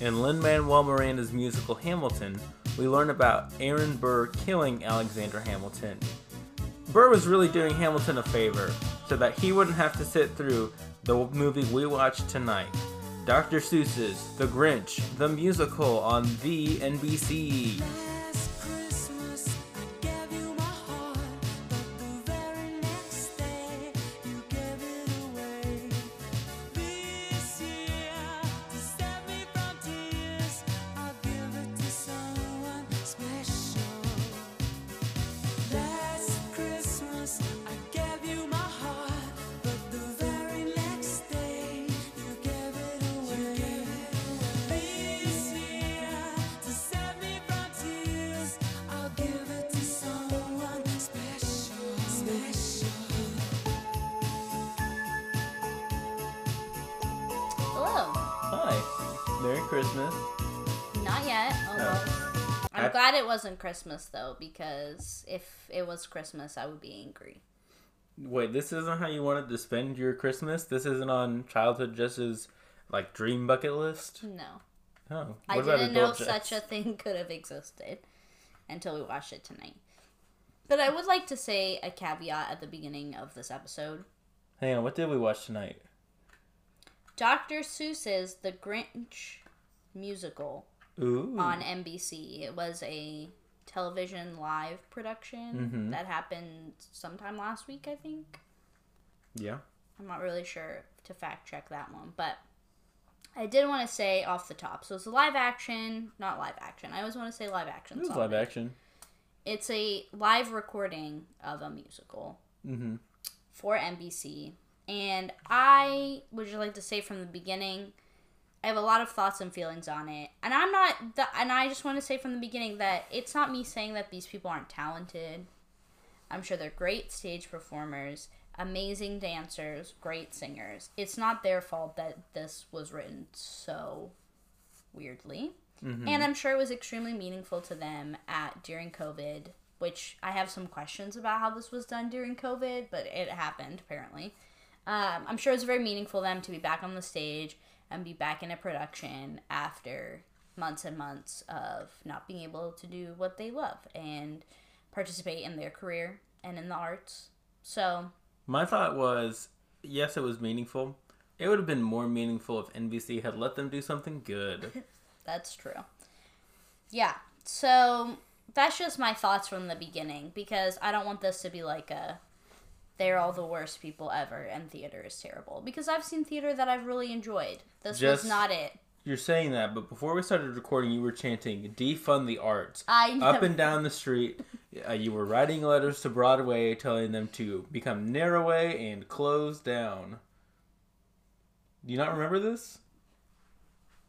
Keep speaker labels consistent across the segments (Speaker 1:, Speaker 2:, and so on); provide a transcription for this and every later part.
Speaker 1: In Lin Manuel Miranda's musical Hamilton, we learn about Aaron Burr killing Alexander Hamilton. Burr was really doing Hamilton a favor so that he wouldn't have to sit through the movie we watched tonight Dr. Seuss's The Grinch, the musical on the NBC.
Speaker 2: Christmas
Speaker 3: though, because if it was Christmas, I would be angry.
Speaker 1: Wait, this isn't how you wanted to spend your Christmas? This isn't on childhood Jess's like dream bucket list?
Speaker 3: No,
Speaker 1: Oh.
Speaker 3: I didn't know
Speaker 1: Jess?
Speaker 3: such a thing could have existed until we watched it tonight. But I would like to say a caveat at the beginning of this episode.
Speaker 1: Hang on, what did we watch tonight?
Speaker 3: Dr. Seuss's The Grinch musical
Speaker 1: Ooh.
Speaker 3: on NBC. It was a television live production
Speaker 1: Mhm.
Speaker 3: that happened sometime last week, I think.
Speaker 1: Yeah.
Speaker 3: I'm not really sure to fact check that one, but I did want to say off the top. So it's a live action, not live action. I always want to say live action.
Speaker 1: It was live action.
Speaker 3: It's a live recording of a musical
Speaker 1: Mm-hmm.
Speaker 3: for NBC, and I would just like to say from the beginning, I have a lot of thoughts and feelings on it, and I'm not. The, and I just want to say from the beginning that it's not me saying that these people aren't talented. I'm sure they're great stage performers, amazing dancers, great singers. It's not their fault that this was written so weirdly. And I'm sure it was extremely meaningful to them at during COVID, which I have some questions about how this was done during COVID, but it happened apparently. Um, I'm sure it's very meaningful to them to be back on the stage and be back in a production after months and months of not being able to do what they love and participate in their career and in the arts. So
Speaker 1: My thought was, yes, it was meaningful. It would have been more meaningful if NBC had let them do something good.
Speaker 3: That's true. Yeah. So that's just my thoughts from the beginning because I don't want this to be like a they're all the worst people ever and theater is terrible because I've seen theater that I've really enjoyed. This
Speaker 1: Just-
Speaker 3: was not it.
Speaker 1: You're saying that, but before we started recording, you were chanting "defund the arts" up and down the street. Uh, you were writing letters to Broadway telling them to become narrowway and close down. Do you not remember this?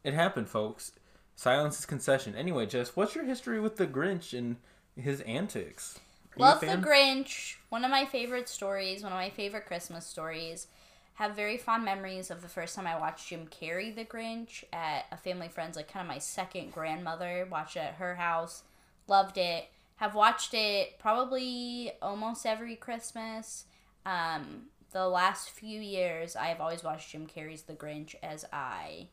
Speaker 1: It happened, folks. Silence is concession. Anyway, Jess, what's your history with the Grinch and his antics?
Speaker 3: Love the? Grinch. One of my favorite stories, one of my favorite Christmas stories. Have very fond memories of the first time I watched Jim Carrey the Grinch at a family friend's, like kind of my second grandmother. Watched it at her house. Loved it. Have watched it probably almost every Christmas. Um, the last few years, I have always watched Jim Carrey's The Grinch as I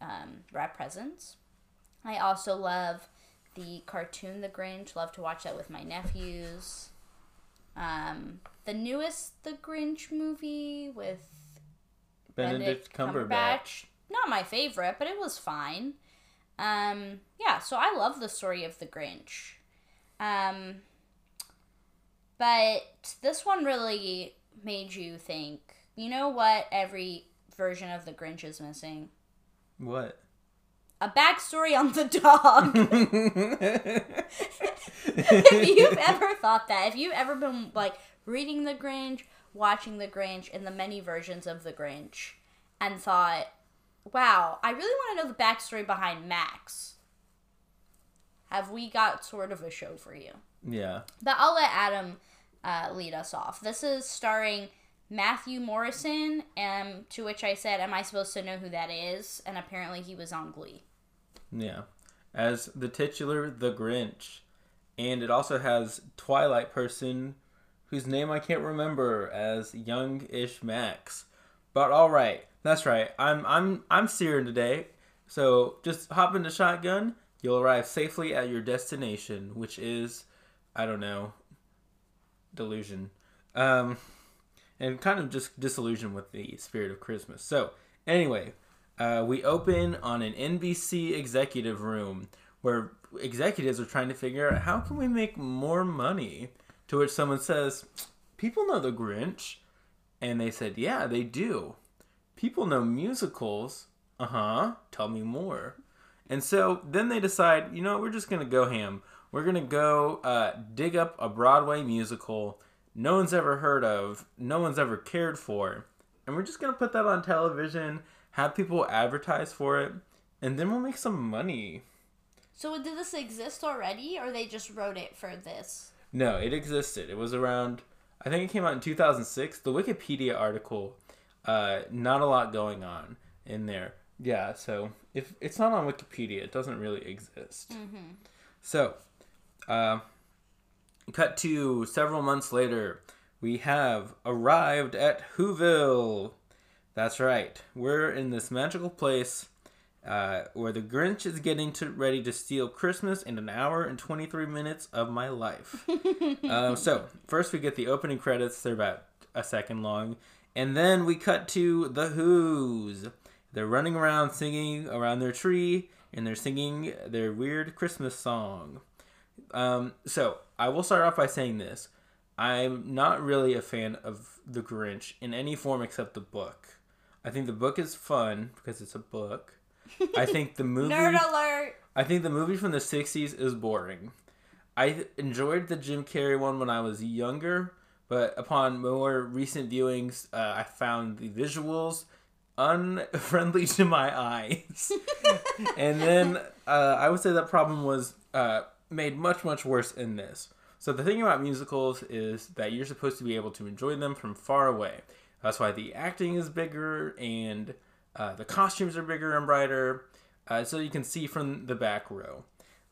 Speaker 3: um, wrap presents. I also love the cartoon The Grinch. Love to watch that with my nephews. Um, the newest The Grinch movie with
Speaker 1: Benedict Cumberbatch.
Speaker 3: Not my favorite, but it was fine. Um, yeah, so I love the story of The Grinch. Um, but this one really made you think, you know what every version of The Grinch is missing?
Speaker 1: What?
Speaker 3: A backstory on the dog. if you've ever thought that, if you've ever been like reading The Grinch, watching The Grinch, and the many versions of The Grinch, and thought, wow, I really want to know the backstory behind Max, have we got sort of a show for you?
Speaker 1: yeah.
Speaker 3: But I'll let Adam uh, lead us off. This is starring Matthew Morrison, um, to which I said, Am I supposed to know who that is? And apparently he was on Glee.
Speaker 1: Yeah. As the titular The Grinch. And it also has Twilight person whose name I can't remember as young-ish Max. But all right. That's right. I'm I'm I'm searing today. So just hop into shotgun. You'll arrive safely at your destination, which is, I don't know, delusion, um, and kind of just disillusion with the spirit of Christmas. So anyway, uh, we open on an NBC executive room where executives are trying to figure out how can we make more money. To which someone says, "People know the Grinch," and they said, "Yeah, they do." People know musicals. Uh huh. Tell me more. And so then they decide, you know, we're just gonna go ham. We're gonna go uh, dig up a Broadway musical no one's ever heard of, no one's ever cared for, and we're just gonna put that on television, have people advertise for it, and then we'll make some money.
Speaker 3: So did this exist already, or they just wrote it for this?
Speaker 1: No, it existed. It was around. I think it came out in 2006. The Wikipedia article, uh, not a lot going on in there. Yeah, so if it's not on Wikipedia, it doesn't really exist. So, uh, cut to several months later, we have arrived at Whoville. That's right. We're in this magical place uh, where the Grinch is getting to, ready to steal Christmas in an hour and 23 minutes of my life. uh, so, first we get the opening credits. They're about a second long. And then we cut to the Who's. They're running around singing around their tree, and they're singing their weird Christmas song. Um, so, I will start off by saying this. I'm not really a fan of The Grinch in any form except the book. I think the book is fun because it's a book. I think the movie
Speaker 3: Nerd alert!
Speaker 1: I think the movie from the 60s is boring. I enjoyed the Jim Carrey one when I was younger, but upon more recent viewings, uh, I found the visuals unfriendly to my eyes. and then uh, I would say that problem was uh, made much, much worse in this. So the thing about musicals is that you're supposed to be able to enjoy them from far away. That's why the acting is bigger and uh, the costumes are bigger and brighter, uh, so you can see from the back row.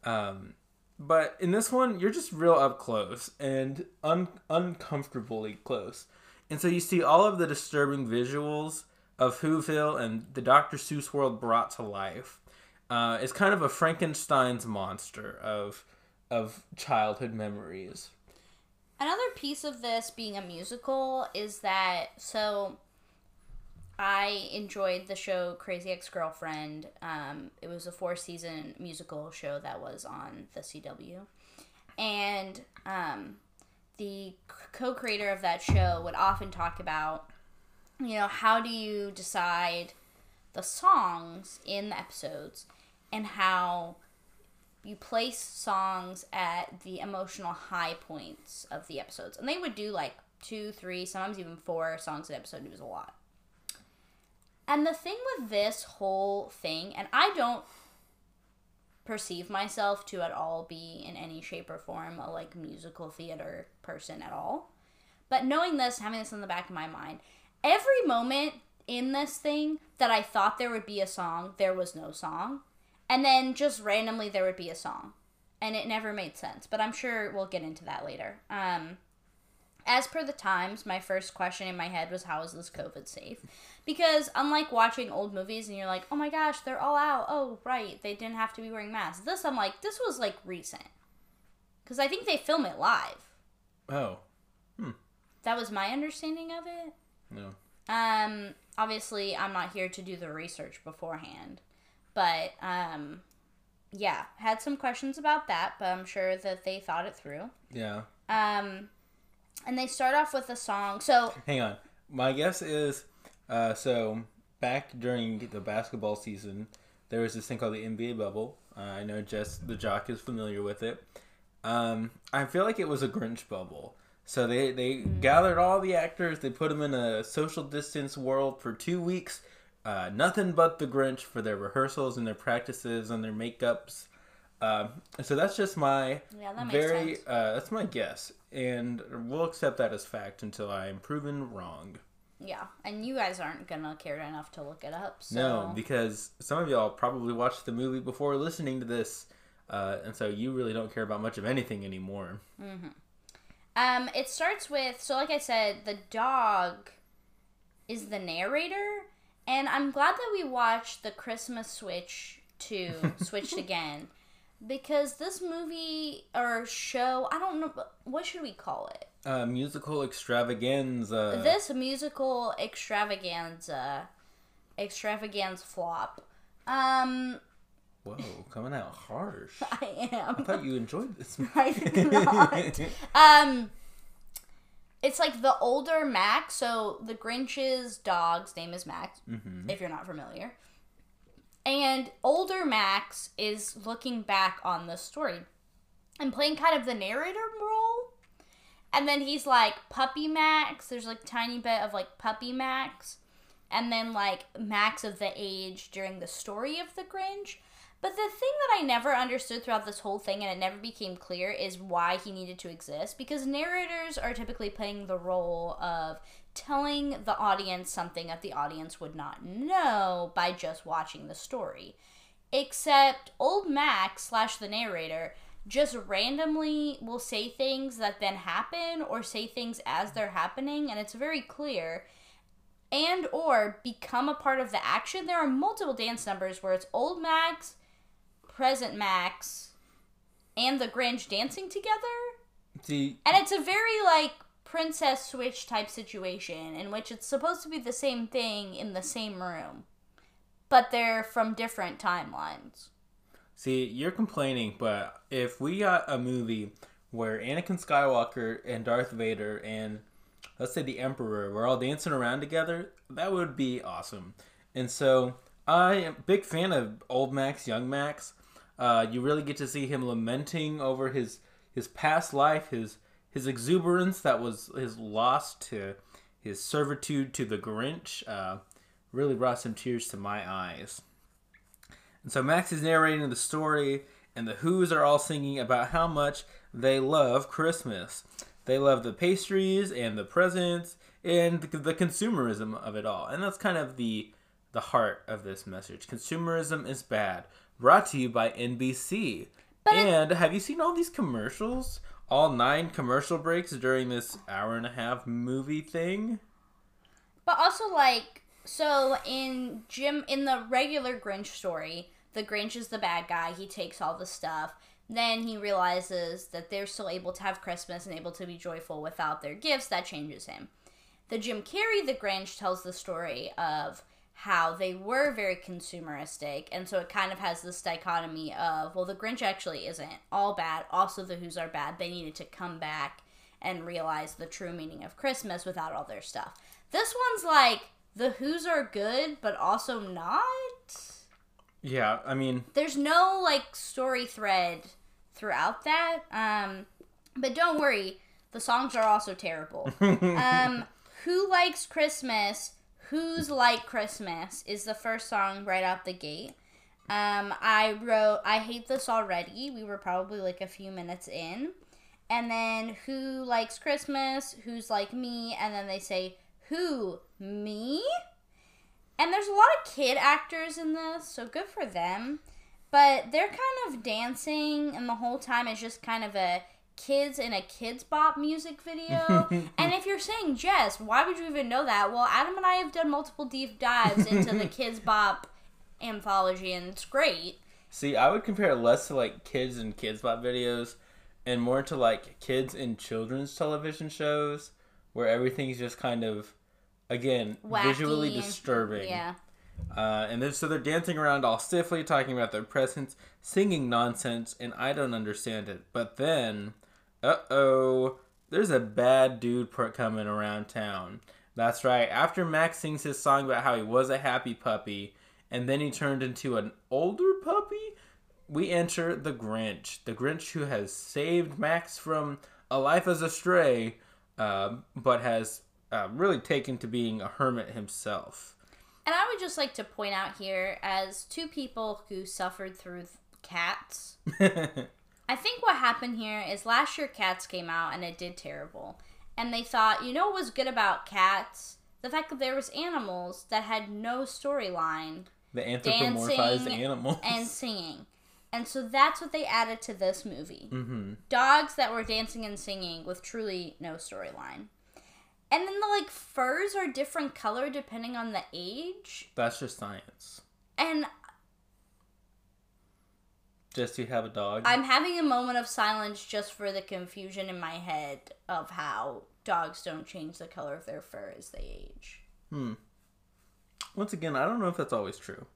Speaker 1: Um, but in this one, you're just real up close and un- uncomfortably close. And so you see all of the disturbing visuals of Whoville and the Dr. Seuss world brought to life. Uh, it's kind of a Frankenstein's monster of of childhood memories.
Speaker 3: Another piece of this being a musical is that so I enjoyed the show Crazy Ex Girlfriend. Um, it was a four season musical show that was on the CW. And um, the co creator of that show would often talk about, you know, how do you decide the songs in the episodes and how you place songs at the emotional high points of the episodes. And they would do like two, three, sometimes even four songs an episode. It was a lot. And the thing with this whole thing, and I don't perceive myself to at all be in any shape or form a like musical theater person at all. But knowing this, having this in the back of my mind, every moment in this thing that I thought there would be a song, there was no song. And then just randomly there would be a song. And it never made sense. But I'm sure we'll get into that later. Um, as per the Times, my first question in my head was, How is this COVID safe? Because unlike watching old movies and you're like, Oh my gosh, they're all out. Oh, right. They didn't have to be wearing masks. This, I'm like, This was like recent. Because I think they film it live.
Speaker 1: Oh,
Speaker 3: That was my understanding of it.
Speaker 1: no.
Speaker 3: Um, obviously, I'm not here to do the research beforehand, but um, yeah, had some questions about that, but I'm sure that they thought it through.
Speaker 1: Yeah.
Speaker 3: Um, and they start off with a song. So
Speaker 1: Hang on. My guess is uh, so back during the basketball season, there was this thing called the NBA bubble. Uh, I know Jess the jock is familiar with it. Um, I feel like it was a Grinch bubble. So they they gathered all the actors, they put them in a social distance world for two weeks. Uh, nothing but the Grinch for their rehearsals and their practices and their makeups. Um, so that's just my
Speaker 3: Yeah, that
Speaker 1: very uh, that's my guess, and we'll accept that as fact until I am proven wrong.
Speaker 3: yeah, and you guys aren't gonna care enough to look it up. So
Speaker 1: No, because some of y'all probably watched the movie before listening to this, uh, and so you really don't care about much of anything anymore.
Speaker 3: Um, it starts with so like I said, the dog is the narrator, And I'm glad that we watched the Christmas Switch to Switched again. Because this movie or show, I don't know, what should we call it?
Speaker 1: Uh, musical extravaganza.
Speaker 3: this musical extravaganza, extravaganza flop. Um,
Speaker 1: Whoa, coming out harsh.
Speaker 3: I am.
Speaker 1: I thought you enjoyed this.
Speaker 3: I did not. Um, it's like the older Max. So the Grinch's dog's name is Max. If you're not familiar, and older Max is looking back on the story and playing kind of the narrator role. And then he's like Puppy Max. There's like tiny bit of like Puppy Max, and then like Max of the age during the story of the Grinch. But the thing that I never understood throughout this whole thing, and it never became clear, is why he needed to exist. Because narrators are typically playing the role of telling the audience something that the audience would not know by just watching the story. Except old Max slash the narrator just randomly will say things that then happen or say things as they're happening, and it's very clear and or become a part of the action. There are multiple dance numbers where it's old Max, present Max, and the Grinch dancing together.
Speaker 1: See,
Speaker 3: And it's a very like princess switch type situation in which it's supposed to be the same thing in the same room. But they're from different timelines.
Speaker 1: see, you're complaining, but if we got a movie where Anakin Skywalker and Darth Vader and let's say the Emperor were all dancing around together, that would be awesome. And so I am a big fan of old Max, young Max. Uh, you really get to see him lamenting over his his past life, his his exuberance that was his loss to his servitude to the Grinch. Uh, really brought some tears to my eyes. And so Max is narrating the story, and the Who's are all singing about how much they love Christmas. They love the pastries and the presents and the, the consumerism of it all. And that's kind of the the heart of this message. Consumerism is bad. Brought to you by NBC.
Speaker 3: But
Speaker 1: and have you seen all these commercials? All nine commercial breaks during this hour and a half movie thing?
Speaker 3: But also like so in Jim in the regular Grinch story, the Grinch is the bad guy. He takes all the stuff. Then he realizes that they're still able to have Christmas and able to be joyful without their gifts. That changes him. The Jim Carrey the Grinch tells the story of how they were very consumeristic, and so it kind of has this dichotomy of well, the Grinch actually isn't all bad. Also, the Who's are bad. They needed to come back and realize the true meaning of Christmas without all their stuff. This one's like the Who's are good, but also not.
Speaker 1: Yeah, I mean,
Speaker 3: There's no like story thread throughout that. Um, but don't worry, the songs are also terrible. um, Who likes Christmas? Who's like Christmas is the first song right out the gate. Um, I wrote, I hate this already. We were probably like a few minutes in. And then who likes Christmas? Who's like me? And then they say, who? Me? And there's a lot of kid actors in this, so good for them. But they're kind of dancing, and the whole time is just kind of a kids in a Kidz Bop music video. and if you're saying Jess, why would you even know that? Well, Adam and I have done multiple deep dives into the Kidz Bop anthology, and it's great.
Speaker 1: See, I would compare it less to like kids and Kidz Bop videos and more to like kids in children's television shows where everything's just kind of again
Speaker 3: Wacky
Speaker 1: visually disturbing.
Speaker 3: Yeah.
Speaker 1: Uh, and then so they're dancing around all stiffly, talking about their presents, singing nonsense, and I don't understand it. But then, uh oh, there's a bad dude coming around town. That's right. After Max sings his song about how he was a happy puppy, and then he turned into an older puppy, we enter the Grinch. The Grinch who has saved Max from a life as a stray, uh, but has uh, really taken to being a hermit himself.
Speaker 3: And I would just like to point out here, as two people who suffered through th- cats, I think what happened here is last year Cats came out and it did terrible. And they thought, you know what was good about Cats? The fact that there was animals that had no storyline
Speaker 1: the anthropomorphized animals.
Speaker 3: and singing. And so that's what they added to this movie.
Speaker 1: hmm
Speaker 3: Dogs that were dancing and singing with truly no storyline. And then the like furs are different color depending on the age.
Speaker 1: That's just science.
Speaker 3: And
Speaker 1: Just to have a dog.
Speaker 3: I'm having a moment of silence just for the confusion in my head of how dogs don't change the color of their fur as they age. Hmm.
Speaker 1: Once again, I don't know if that's always true.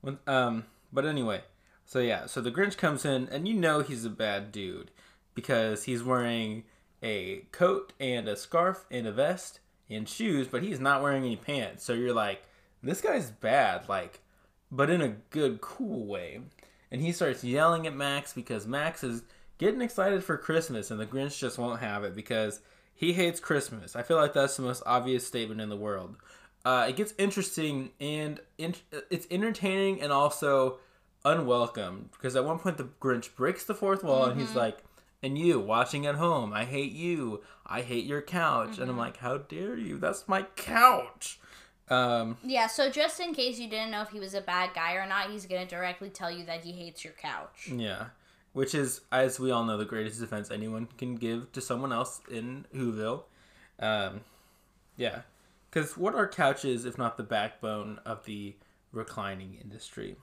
Speaker 1: When, um, but anyway, so yeah, so the Grinch comes in, and you know he's a bad dude because he's wearing a coat and a scarf and a vest and shoes, but he's not wearing any pants. So you're like, this guy's bad, like, but in a good, cool way. And he starts yelling at Max because Max is getting excited for Christmas, and the Grinch just won't have it because he hates Christmas. I feel like that's the most obvious statement in the world. Uh, it gets interesting and in- it's entertaining and also unwelcome because at one point the Grinch breaks the fourth wall and he's like, "And you watching at home, I hate you. I hate your couch." And I'm like, "How dare you? That's my couch." Um,
Speaker 3: Yeah, so just in case you didn't know if he was a bad guy or not, he's gonna directly tell you that he hates your couch.
Speaker 1: yeah, which is, as we all know, the greatest defense anyone can give to someone else in Whoville. Um, yeah, because what are couches if not the backbone of the reclining industry?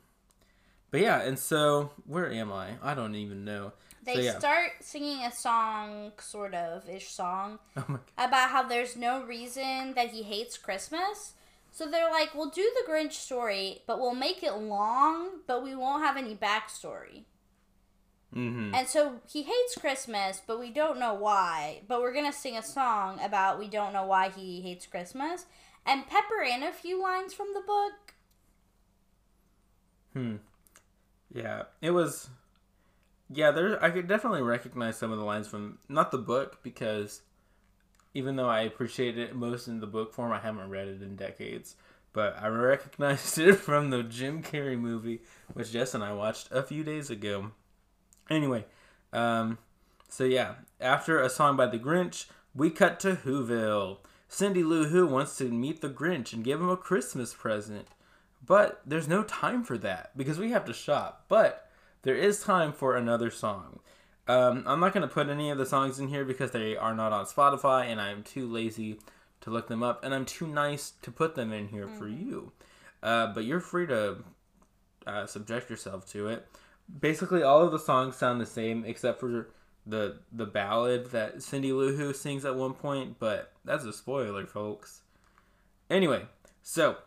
Speaker 1: But yeah, and so where am I? I don't even know.
Speaker 3: They
Speaker 1: so, yeah.
Speaker 3: start singing a song, sort of ish song,
Speaker 1: Oh
Speaker 3: about how there's no reason that he hates Christmas. So they're like, we'll do the Grinch story, but we'll make it long, but we won't have any backstory.
Speaker 1: Mm-hmm.
Speaker 3: And so he hates Christmas, but we don't know why. But we're gonna sing a song about we don't know why he hates Christmas, and pepper in a few lines from the book.
Speaker 1: Hmm. Yeah, it was. Yeah, there. I could definitely recognize some of the lines from not the book because, even though I appreciate it most in the book form, I haven't read it in decades. But I recognized it from the Jim Carrey movie, which Jess and I watched a few days ago. Anyway, um, so yeah, after a song by the Grinch, we cut to Whoville. Cindy Lou Who wants to meet the Grinch and give him a Christmas present. But there's no time for that because we have to shop. But there is time for another song. Um, I'm not going to put any of the songs in here because they are not on Spotify and I'm too lazy to look them up and I'm too nice to put them in here for you. Uh, but you're free to uh, subject yourself to it. Basically, all of the songs sound the same except for the the ballad that Cindy Lou Who sings at one point, but that's a spoiler, folks. Anyway, so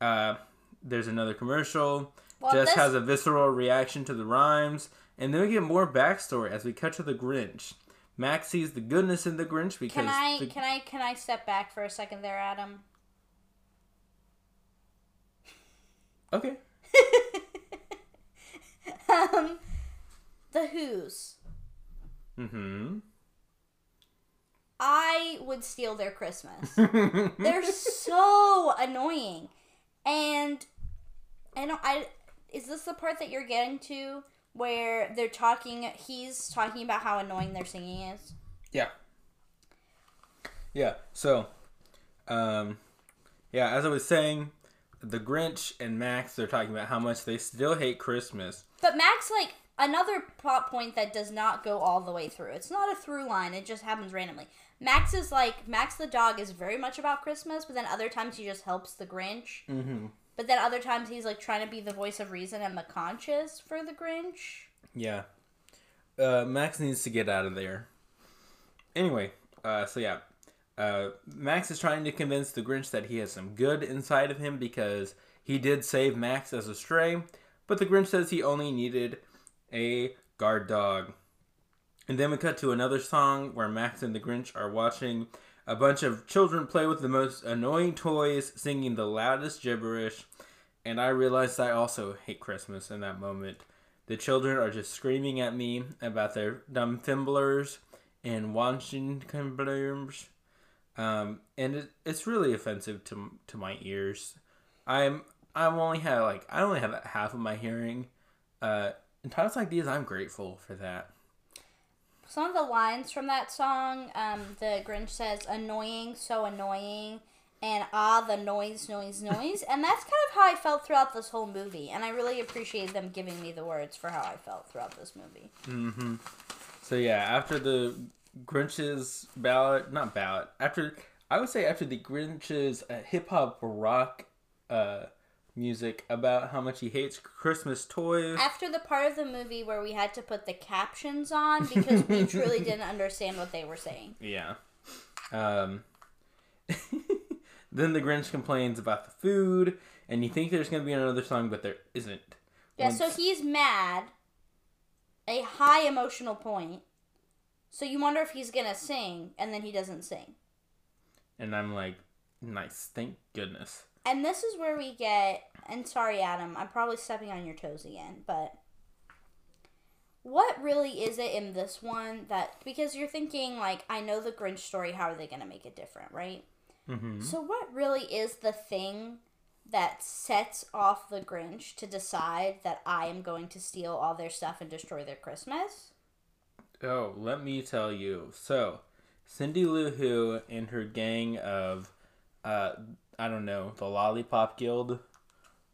Speaker 1: uh, there's another commercial.
Speaker 3: Well,
Speaker 1: Jess
Speaker 3: this-
Speaker 1: has a visceral reaction to the rhymes, and then we get more backstory as we cut to the Grinch. Max sees the goodness in the Grinch because
Speaker 3: Can I
Speaker 1: the,
Speaker 3: can I can I step back for a second there, Adam?
Speaker 1: okay,
Speaker 3: um, the Who's.
Speaker 1: mm-hmm.
Speaker 3: I would steal their Christmas. They're so annoying, and I don't. I is this the part that you're getting to where they're talking? He's talking about how annoying their singing is.
Speaker 1: Yeah. Yeah. So, um, yeah, as I was saying, the Grinch and Max they're talking about how much they still hate Christmas.
Speaker 3: But Max, like another plot point that does not go all the way through. It's not a through line. It just happens randomly. Max is like Max the dog is very much about Christmas, but then other times he just helps the Grinch.
Speaker 1: Mm-hmm.
Speaker 3: But then other times he's like trying to be the voice of reason and the conscience for the Grinch.
Speaker 1: Yeah. Uh, Max needs to get out of there. Anyway, uh, so yeah. Uh, Max is trying to convince the Grinch that he has some good inside of him because he did save Max as a stray, but the Grinch says he only needed a guard dog. And then we cut to another song where Max and the Grinch are watching a bunch of children play with the most annoying toys, singing the loudest gibberish. And I realized I also hate Christmas in that moment. The children are just screaming at me about their dumb thimblers and watching thimblers. Um, and it, it's really offensive to to my ears. I'm I'm only have like I only have half of my hearing. Uh, in times like these, I'm grateful for that.
Speaker 3: Some of the lines from that song, um, the Grinch says, annoying, so annoying, and ah, the noise, noise, noise. and that's kind of how I felt throughout this whole movie. And I really appreciate them giving me the words for how I felt throughout this movie. Mhm.
Speaker 1: So yeah, after the Grinch's ballot, not ballot, after I would say after the Grinch's uh, hip hop rock uh, music about how much he hates Christmas toys.
Speaker 3: After the part of the movie where we had to put the captions on because we truly didn't understand what they were saying.
Speaker 1: Yeah. Um, then the Grinch complains about the food, and you think there's going to be another song, but there isn't.
Speaker 3: Yeah, so he's mad, a high emotional point. So you wonder if he's gonna sing, and then he doesn't sing.
Speaker 1: and I'm like, nice, thank goodness.
Speaker 3: And this is where we get, and sorry, Adam, I'm probably stepping on your toes again, but what really is it in this one that, because you're thinking, like, I know the Grinch story, how are they gonna make it different, right?
Speaker 1: hmm
Speaker 3: So, what really is the thing that sets off the Grinch to decide that I am going to steal all their stuff and destroy their Christmas?
Speaker 1: Oh, let me tell you. So, Cindy Lou Who and her gang of, uh, I don't know, the Lollipop Guild,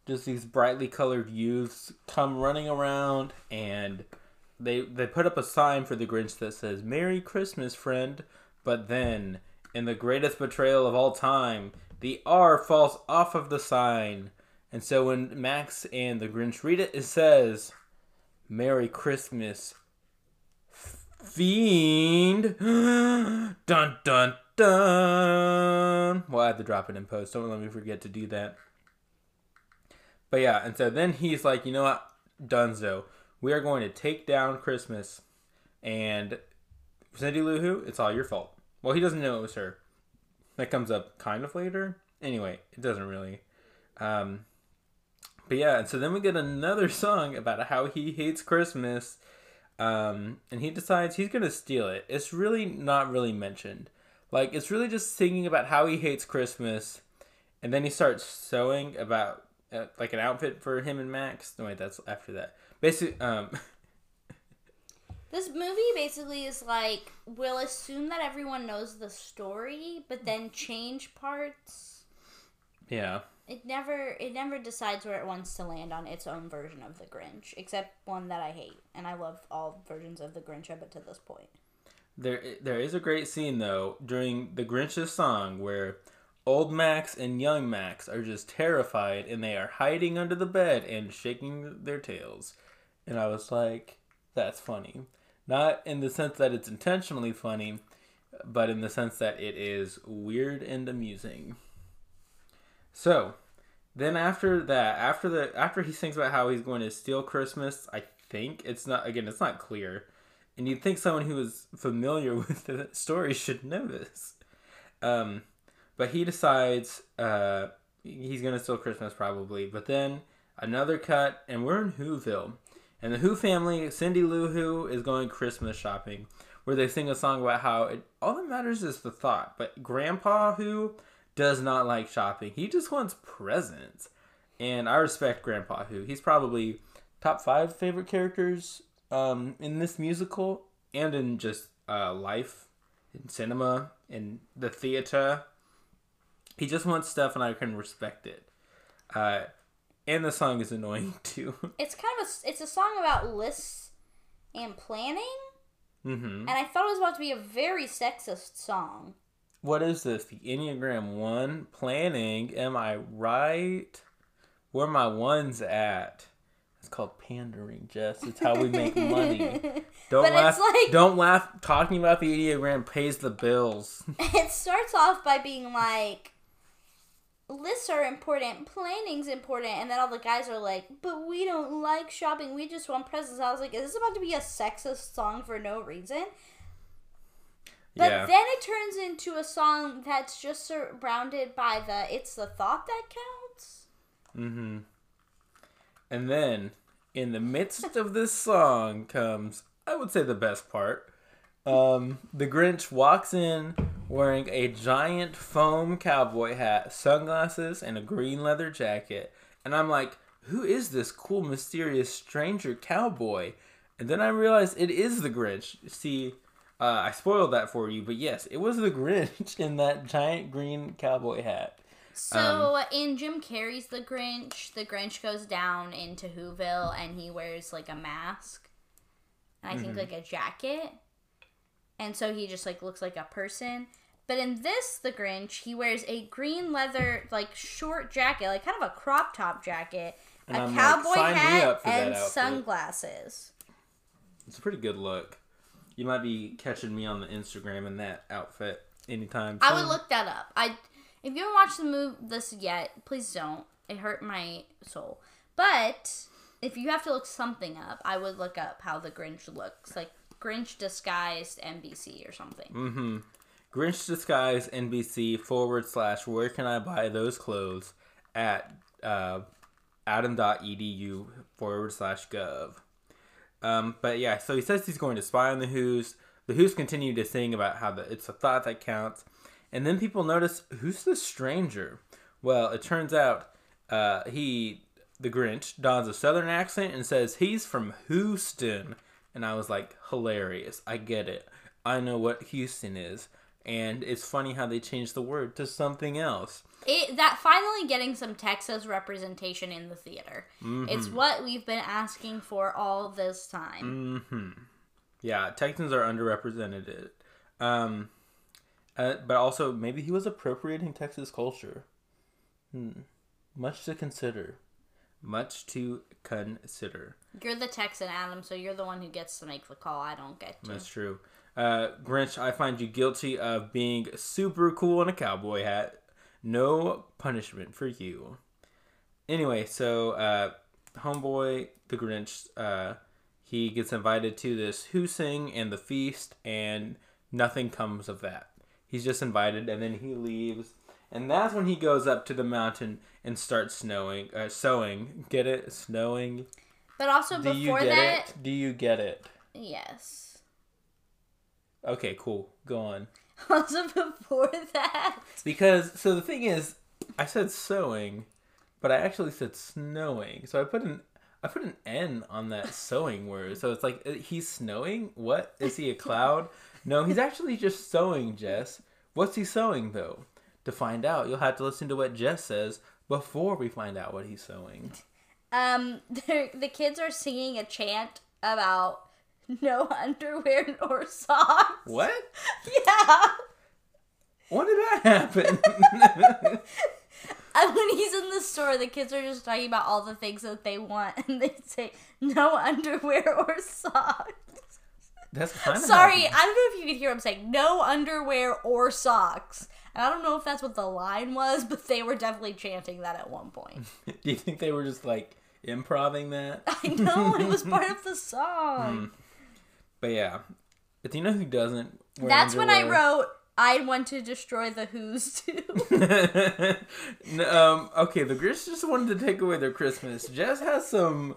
Speaker 1: just these brightly colored youths come running around and they they put up a sign for the Grinch that says "Merry Christmas, friend," but then, in the greatest betrayal of all time, the R falls off of the sign, and so when Max and the Grinch read it, it says, "Merry Christmas, Fiend. dun dun dun. Well, I have to drop it in post. Don't let me forget to do that. But yeah, and so then he's like, you know what, Dunzo, we are going to take down Christmas, and Cindy Lou Who, it's all your fault. Well, he doesn't know it was her. That comes up kind of later. Anyway, it doesn't really. Um, but yeah, and so then we get another song about how he hates Christmas um, and he decides he's gonna steal it. It's really not really mentioned. Like it's really just singing about how he hates Christmas, and then he starts sewing about uh, like an outfit for him and Max. No wait, that's after that. Basically, um,
Speaker 3: This movie basically is like we'll assume that everyone knows the story, but then change parts.
Speaker 1: yeah,
Speaker 3: It never it never decides where it wants to land on its own version of the Grinch, except one that I hate, and I love all versions of the Grinch up to this point.
Speaker 1: There there is a great scene though during the Grinch's song where old Max and young Max are just terrified and they are hiding under the bed and shaking their tails, and I was like, that's funny. Not in the sense that it's intentionally funny, but in the sense that it is weird and amusing. So, then after that, after the after he thinks about how he's going to steal Christmas, I think it's not again, it's not clear. And you'd think someone who is familiar with the story should know this. Um, but he decides uh, he's going to steal Christmas probably. But then another cut, and we're in Whoville. And the Who family, Cindy Lou Who, is going Christmas shopping, where they sing a song about how it, all that matters is the thought. But Grandpa Who does not like shopping. He just wants presents. And I respect Grandpa Who. He's probably top five favorite characters um, in this musical and in just uh, life, in cinema, in the theater. He just wants stuff, and I can respect it. Uh, and the song is annoying too.
Speaker 3: It's kind of a it's a song about lists and planning,
Speaker 1: Mm-hmm.
Speaker 3: and I thought it was about to be a very sexist song.
Speaker 1: What is this? The Enneagram One planning? Am I right? Where my ones at? It's called pandering, Jess. It's how we make money. Don't
Speaker 3: But
Speaker 1: laugh.
Speaker 3: like-
Speaker 1: Don't laugh. Talking about the ideogram pays the bills.
Speaker 3: it starts off by being like lists are important planning's important and then all the guys are like but we don't like shopping we just want presents i was like is this about to be a sexist song for no reason but
Speaker 1: yeah.
Speaker 3: then it turns into a song that's just surrounded by the it's the thought that counts
Speaker 1: Mm-hmm. And then, in the midst of this song comes, I would say, the best part. Um, the Grinch walks in wearing a giant foam cowboy hat, sunglasses, and a green leather jacket. And I'm like, who is this cool, mysterious stranger cowboy? And then I realized it is the Grinch. See, uh, I spoiled that for you, but yes, it was the Grinch in that giant green cowboy hat.
Speaker 3: Um, so in jim carrey's the grinch the grinch goes down into whoville and he wears like a mask and i think mm-hmm. like a jacket and so he just like looks like a person But in this, The Grinch, he wears a green leather, like, short jacket, like kind of a crop top jacket,
Speaker 1: And
Speaker 3: a
Speaker 1: I'm
Speaker 3: cowboy
Speaker 1: me
Speaker 3: hat,
Speaker 1: up for that
Speaker 3: and sunglasses.
Speaker 1: It's a pretty good look. You might be catching me on the Instagram in that outfit anytime.
Speaker 3: I would look that up. I, if you haven't watched the movie this yet, please don't. It hurt my soul. But if you have to look something up, I would look up how the Grinch looks, like Grinch disguised NBC or something.
Speaker 1: Mm-hmm. Grinch disguise NBC forward slash where can I buy those clothes at uh, adam.edu forward slash gov. Um, but yeah, so he says he's going to spy on the Who's. The Who's continue to sing about how the, it's a thought that counts. And then people notice who's the stranger? Well, it turns out uh, he, the Grinch, dons a southern accent and says he's from Houston. And I was like, hilarious. I get it. I know what Houston is. And it's funny how they changed the word to something else.
Speaker 3: It that finally getting some Texas representation in the theater.
Speaker 1: Mm-hmm.
Speaker 3: It's what we've been asking for all this time.
Speaker 1: hmm Yeah, Texans are underrepresented. Um, uh, but also maybe he was appropriating Texas culture. Hmm. Much to consider. Much to consider.
Speaker 3: You're the Texan, Adam, so you're the one who gets to make the call. I don't get to.
Speaker 1: That's true. Uh, Grinch, I find you guilty of being super cool in a cowboy hat. No punishment for you. Anyway, so uh, homeboy, the Grinch, uh, he gets invited to this Who Sing and the feast, and nothing comes of that. He's just invited, and then he leaves, and that's when he goes up to the mountain and starts snowing, uh, sewing. Get it? Snowing.
Speaker 3: But also
Speaker 1: Do you
Speaker 3: before
Speaker 1: get
Speaker 3: that,
Speaker 1: it? Do you get it?
Speaker 3: yes.
Speaker 1: Okay, cool. Go on.
Speaker 3: Also before that,
Speaker 1: Because so the thing is, I said sewing, but I actually said snowing. So I put an I put an N on that sewing word. So it's like uh, he's snowing. What is he a cloud? No, he's actually just sewing, Jess. What's he sewing though? To find out, you'll have to listen to what Jess says before we find out what he's sewing.
Speaker 3: um, the kids are singing a chant about no underwear or socks.
Speaker 1: What?
Speaker 3: Yeah.
Speaker 1: When did that happen?
Speaker 3: And when he's in the store, the kids are just talking about all the things that they want, and they say no underwear or socks.
Speaker 1: That's kind of
Speaker 3: Sorry, I don't know if you could hear him saying no underwear or socks. And I don't know if that's what the line was, but they were definitely chanting that at one point.
Speaker 1: Do you think they were just like improving that?
Speaker 3: I know it was part of the song.
Speaker 1: But yeah, but do you know who doesn't? Wear
Speaker 3: That's when I wrote I want to destroy the Who's too.
Speaker 1: No, um, okay, the Grinch just wanted to take away their Christmas. Jess has some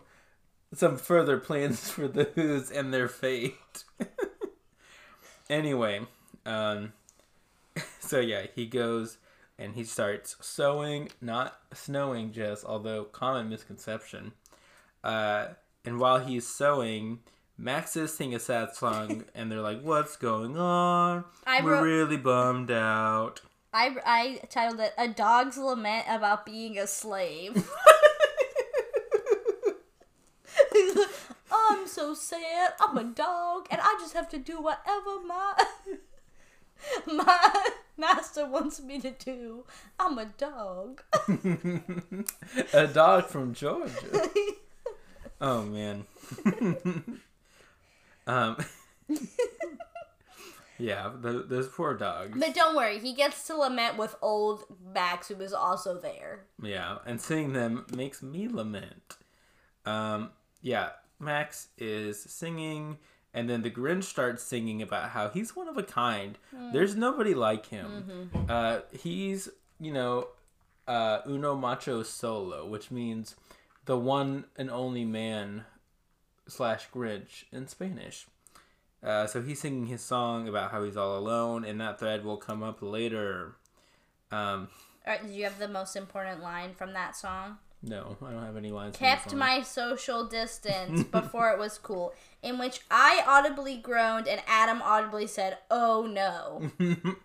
Speaker 1: some further plans for the Who's and their fate. anyway, um, so yeah, he goes and he starts sewing, not snowing, Jess. Although common misconception. Uh, and while he's sewing. Max is singing a sad song, and they're like, "What's going on?
Speaker 3: I
Speaker 1: We're
Speaker 3: wrote-
Speaker 1: really bummed out."
Speaker 3: I, I titled it A Dog's Lament About Being a Slave. I'm so sad. I'm a dog, and I just have to do whatever my my master wants me to do. I'm a dog.
Speaker 1: a dog from Georgia. Oh man. um. yeah, th those poor dogs.
Speaker 3: but don't worry, he gets to lament with old Max, who is also there.
Speaker 1: Yeah, and seeing them makes me lament. Um. Yeah, Max is singing, and then the Grinch starts singing about how he's one of a kind. There's nobody like him. Uh, he's you know, uh, uno macho solo, which means the one and only man slash Grinch in Spanish. Uh, so he's singing his song about how he's all alone, and that thread will come up later. Um,
Speaker 3: did you have the most important line from that song?
Speaker 1: No, I don't have any lines.
Speaker 3: kept my social distance before it was cool, in which I audibly groaned and Adam audibly said, "Oh no."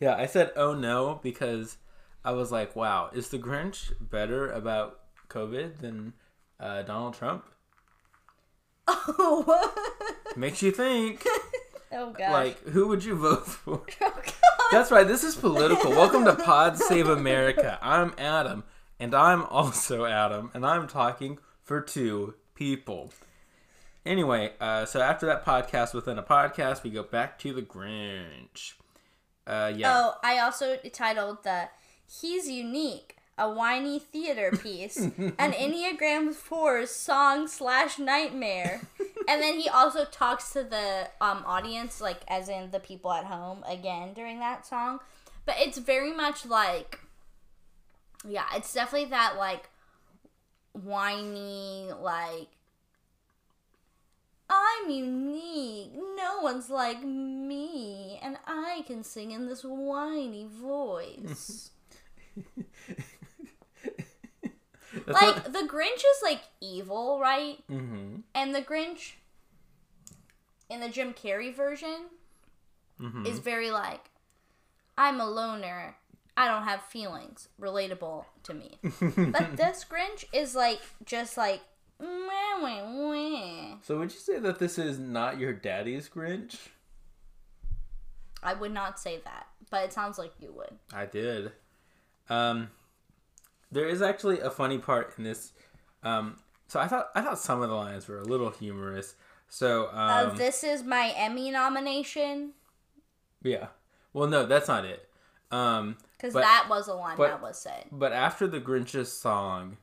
Speaker 1: yeah, I said oh no because I was like, wow, is the Grinch better about COVID than uh, Donald Trump?
Speaker 3: oh,
Speaker 1: Makes you think.
Speaker 3: oh gosh.
Speaker 1: like, who would you vote for?
Speaker 3: oh
Speaker 1: That's right. This is political. Welcome to Pod Save America. I'm Adam, and I'm also Adam, and I'm talking for two people. Anyway, uh, so after that podcast within a podcast, we go back to the Grinch. Uh, yeah.
Speaker 3: Oh, I also titled the "He's Unique." A whiny theater piece, an Enneagram 4 song slash nightmare. and then he also talks to the um, audience, like as in the people at home, again during that song. But it's very much like, yeah, it's definitely that like whiny, like, I'm unique. No one's like me, and I can sing in this whiny voice. Like
Speaker 1: not-
Speaker 3: the Grinch is like evil, right?
Speaker 1: Mhm.
Speaker 3: And the Grinch in the Jim Carrey version
Speaker 1: Mhm.
Speaker 3: is very like I'm a loner. I don't have feelings. Relatable to me. but this Grinch is like just like meh, meh, meh.
Speaker 1: So would you say that this is not your daddy's Grinch?
Speaker 3: I would not say that, but it sounds like you would.
Speaker 1: I did. Um, there is actually a funny part in this. Um, so I thought I thought some of the lines were a little humorous. So
Speaker 3: Uh,
Speaker 1: um,
Speaker 3: this is my Emmy nomination
Speaker 1: yeah. Well, no, that's not it. Um,
Speaker 3: because that was a line
Speaker 1: but-
Speaker 3: that was said.
Speaker 1: but after the Grinch's song,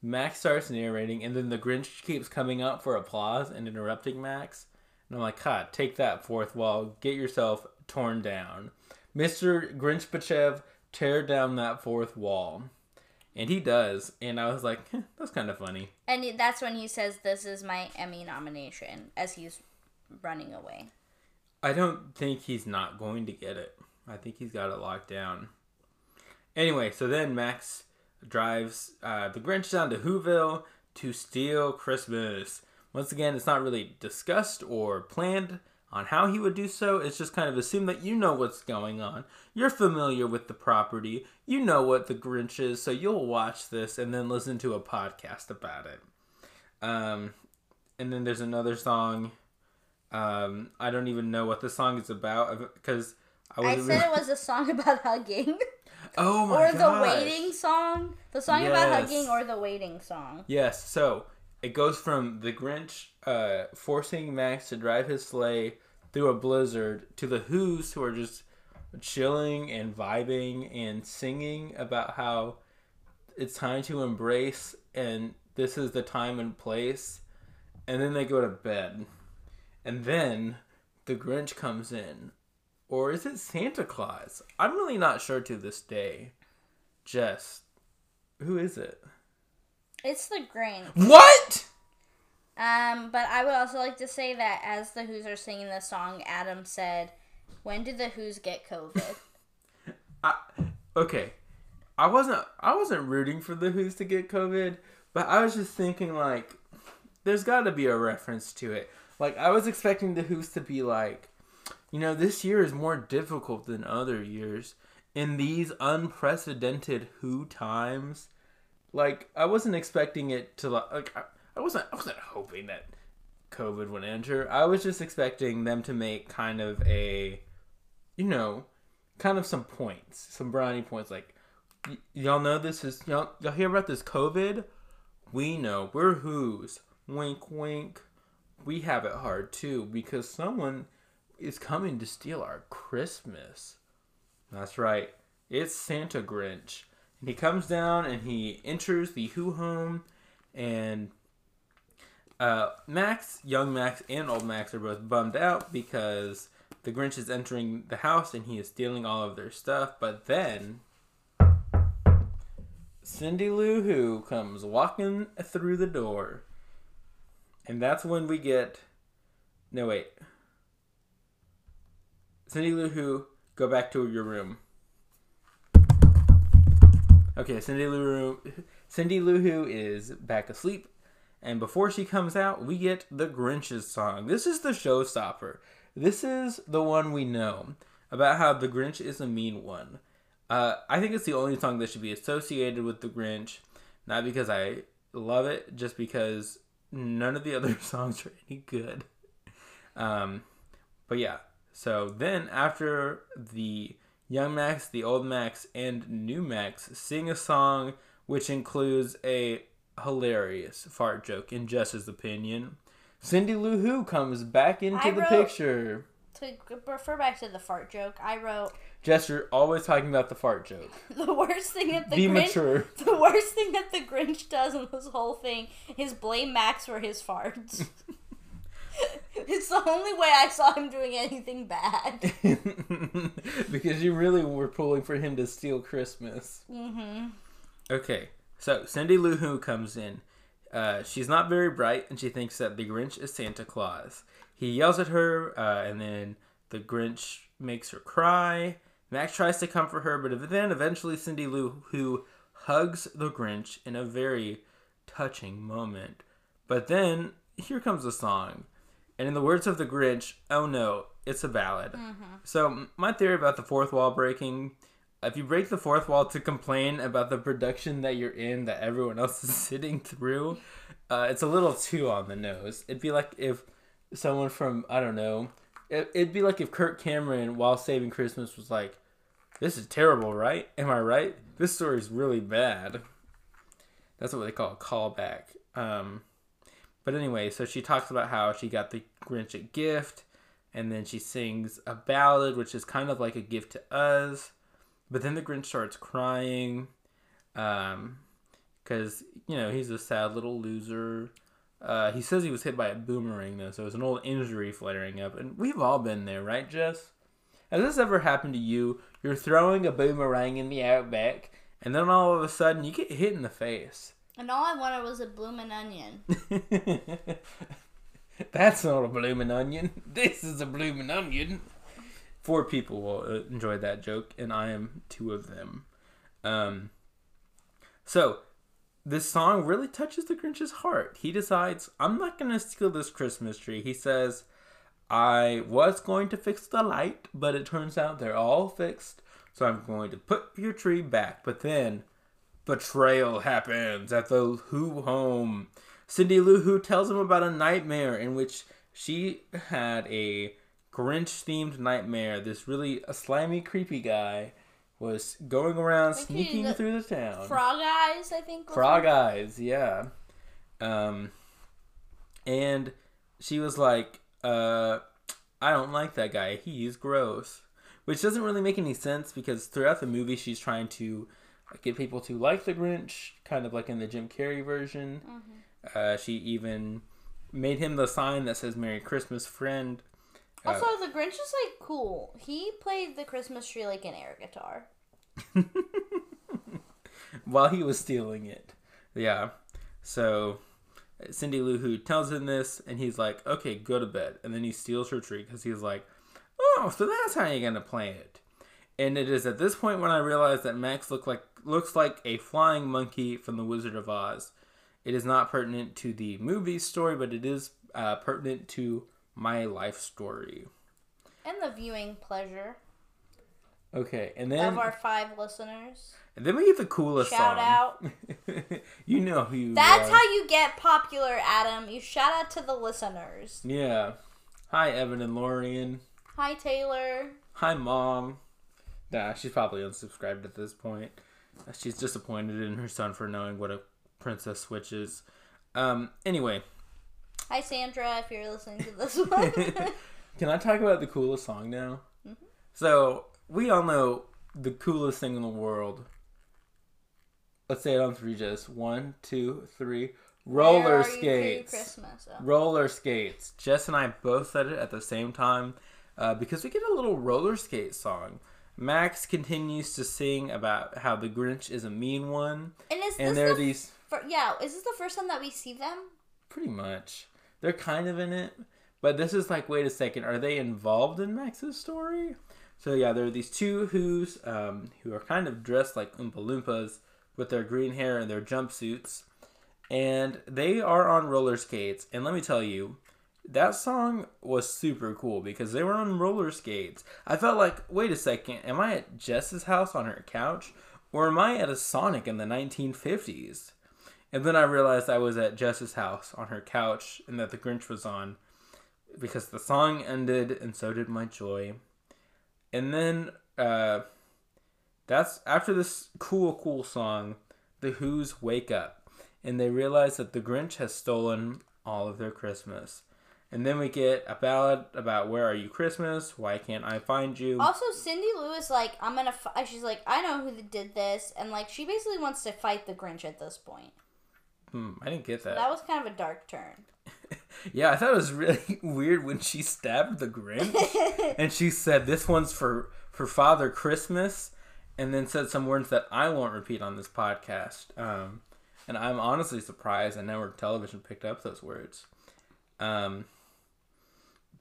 Speaker 1: Max starts narrating, and then the Grinch keeps coming up for applause and interrupting Max. And I'm like, God, take that fourth wall. Get yourself torn down. Mr. Grinch Pachev, tear down that fourth wall. And he does. And I was like, "Heh, that's kind of funny.
Speaker 3: And that's when he says, "This is my Emmy nomination," as he's running away.
Speaker 1: I don't think he's not going to get it. I think he's got it locked down. Anyway, so then Max drives uh, the Grinch down to Whoville to steal Christmas. Once again, it's not really discussed or planned on how he would do so. It's just kind of assumed that you know what's going on. You're familiar with the property. You know what the Grinch is, so you'll watch this and then listen to a podcast about it. Um, and then there's another song. Um, I don't even know what the song is about because I
Speaker 3: I
Speaker 1: was.
Speaker 3: said it was a song about hugging,
Speaker 1: oh my god.
Speaker 3: or the
Speaker 1: gosh.
Speaker 3: waiting song, the song about
Speaker 1: Yes.
Speaker 3: hugging, or the waiting song.
Speaker 1: Yes, so it goes from the Grinch uh, forcing Max to drive his sleigh through a blizzard to the Who's who are just chilling and vibing and singing about how it's time to embrace and this is the time and place. And then they go to bed. And then the Grinch comes in. Or is it Santa Claus? I'm really not sure to this day. Jess, who is it?
Speaker 3: It's the Grinch.
Speaker 1: What?
Speaker 3: Um, but I would also like to say that as the Who's are singing the song, Adam said, "When did the Who's get COVID?"
Speaker 1: I, okay, I wasn't I wasn't rooting for the Who's to get COVID, but I was just thinking like, there's got to be a reference to it. Like I was expecting the Who's to be like, you know, this year is more difficult than other years in these unprecedented Who times. Like I wasn't expecting it to like, I wasn't I wasn't hoping that COVID would enter. I was just expecting them to make kind of a, you know, kind of some points, some brownie points. Like, y- y'all know this is y'all, y'all hear about this COVID? We know we're who's wink wink. We have it hard too because someone is coming to steal our Christmas. That's right. It's Santa Grinch. And he comes down and he enters the Who home and uh, Max, young Max, and old Max are both bummed out because the Grinch is entering the house and he is stealing all of their stuff. But then Cindy Lou Who comes walking through the door. And that's when we get. No, wait. Cindy Lou Who, go back to your room. Okay, Cindy Lou Who, Cindy Lou Who is back asleep and before she comes out, we get the Grinch's song. This is the showstopper. This is the one we know about how the Grinch is a mean one. Uh, I think it's the only song that should be associated with the Grinch, not because I love it, just because none of the other songs are any good. Um, but yeah, so then after the Young Max, the Old Max, and New Max sing a song which includes a hilarious fart joke, in Jess's opinion. Cindy Lou Who comes back into
Speaker 3: I
Speaker 1: the
Speaker 3: wrote-
Speaker 1: picture.
Speaker 3: To refer back to the fart joke, I wrote
Speaker 1: Jess, you're always talking about the fart joke.
Speaker 3: the worst thing that the
Speaker 1: Be
Speaker 3: Grinch
Speaker 1: mature.
Speaker 3: the worst thing that the Grinch does in this whole thing is blame Max for his farts. it's the only way I saw him doing anything bad.
Speaker 1: because you really were pulling for him to steal Christmas.
Speaker 3: Mm-hmm.
Speaker 1: Okay, so Cindy Lou Who comes in. Uh, she's not very bright, and she thinks that the Grinch is Santa Claus. He yells at her, uh, and then the Grinch makes her cry. Max tries to comfort her, but then eventually Cindy Lou Who hugs the Grinch in a very touching moment. But then here comes the song, and in the words of the Grinch, oh no, it's a ballad. So my theory about the fourth wall breaking if you break the fourth wall to complain about the production that you're in that everyone else is sitting through, uh, it's a little too on the nose. It'd be like if someone from I don't know, it, it'd be like if Kirk Cameron, while saving Christmas, was like, "This is terrible, right? Am I right? This story's really bad." That's what they call a callback. Um, but anyway, so she talks about how she got the Grinch a gift, and then she sings a ballad, which is kind of like a gift to us. But then the Grinch starts crying, um, because you know he's a sad little loser. Uh, he says he was hit by a boomerang though, so it's an old injury flaring up, and we've all been there, right, Jess? Has this ever happened to you? You're throwing a boomerang in the outback, and then all of a sudden you get hit in the face.
Speaker 3: And all I wanted was a bloomin' onion.
Speaker 1: That's not a bloomin' onion. This is a bloomin' onion. Four people will uh, enjoy that joke, and I am two of them. Um, so, this song really touches the Grinch's heart. He decides, I'm not going to steal this Christmas tree. He says, I was going to fix the light, but it turns out they're all fixed, so I'm going to put your tree back. But then, betrayal happens at the Who home. Cindy Lou Who tells him about a nightmare in which she had a Grinch themed nightmare. This really a slimy, creepy guy was going around sneaking
Speaker 3: the-
Speaker 1: through the town.
Speaker 3: Frog eyes, I think.
Speaker 1: Frog eyes, yeah. Um, and she was like, uh, I don't like that guy. He's gross. Which doesn't really make any sense because throughout the movie, she's trying to get people to like the Grinch, kind of like in the Jim Carrey version. Uh, she even made him the sign that says "Merry Christmas, friend." Uh,
Speaker 3: Also, the Grinch is like cool. He played the Christmas tree like an air guitar.
Speaker 1: while he was stealing it. Yeah. So Cindy Lou Who tells him this, and he's like, "Okay, go to bed." And then he steals her tree because he's like, "Oh, so that's how you're gonna play it." And it is at this point when I realize that Max looked like looks like a flying monkey from The Wizard of Oz. It is not pertinent to the movie story, but it is uh, pertinent to my life story.
Speaker 3: And the viewing pleasure
Speaker 1: Okay, and then
Speaker 3: of our five listeners.
Speaker 1: and then we get the coolest
Speaker 3: Shout
Speaker 1: song.
Speaker 3: out.
Speaker 1: you know who you
Speaker 3: That's
Speaker 1: are.
Speaker 3: how you get popular, Adam. You shout out to the listeners.
Speaker 1: Yeah. Hi, Evan and Lorian.
Speaker 3: Hi, Taylor.
Speaker 1: Hi, Mom. Nah, she's probably unsubscribed at this point. She's disappointed in her son for knowing what a Princess Switch is. Um, anyway,
Speaker 3: Hi, Sandra, if you're listening to this one.
Speaker 1: can I talk about the coolest song now? So, we all know the coolest thing in the world. Let's say it on three, just one, two, three. Roller skates.
Speaker 3: Oh.
Speaker 1: Roller skates. Jess and I both said it at the same time uh, because we get a little roller skate song. Max continues to sing about how the Grinch is a mean one,
Speaker 3: And is
Speaker 1: and
Speaker 3: this
Speaker 1: there are
Speaker 3: the
Speaker 1: these
Speaker 3: fir- yeah? Is this the first time that we see them?
Speaker 1: pretty much they're kind of in it, but this is like, wait a second, are they involved in Max's story? So yeah, there are these two who's um, who are kind of dressed like Oompa Loompas with their green hair and their jumpsuits, and they are on roller skates. And let me tell you, that song was super cool because they were on roller skates. I felt like, wait a second, am I at Jess's house on her couch, or am I at a Sonic in the 1950s? And then I realized I was at Jess's house on her couch and that the Grinch was on because the song ended and so did my joy. And then uh, that's after this cool, cool song. The Who's wake up and they realize that the Grinch has stolen all of their Christmas. And then we get a ballad about where are you Christmas? Why can't I find you?
Speaker 3: Also, Cindy Lou is like, I'm gonna. F-, she's like, I know who did this, and like, she basically wants to fight the Grinch at this point.
Speaker 1: Hmm, I didn't get that.
Speaker 3: That was kind of a dark turn.
Speaker 1: Yeah, I thought it was really weird when she stabbed the Grinch and she said, "This one's for for Father Christmas," and then said some words that I won't repeat on this podcast. Um, and I'm honestly surprised that network television picked up those words. Um,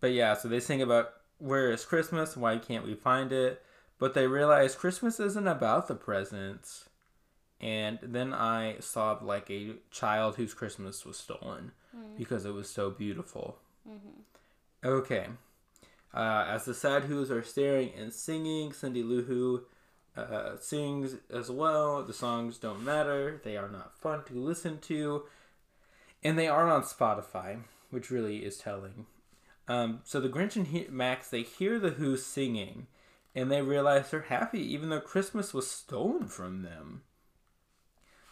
Speaker 1: but yeah, so they sing about where is Christmas? Why can't we find it? But they realize Christmas isn't about the presents. And then I sobbed like a child whose Christmas was stolen because it was so beautiful. Okay. Uh, as the sad Who's are staring and singing, Cindy Lou Who uh, sings as well. The songs don't matter, they are not fun to listen to, and they are on Spotify, which really is telling. Um, so the Grinch and he- Max they hear the Who singing, and they realize they're happy even though Christmas was stolen from them.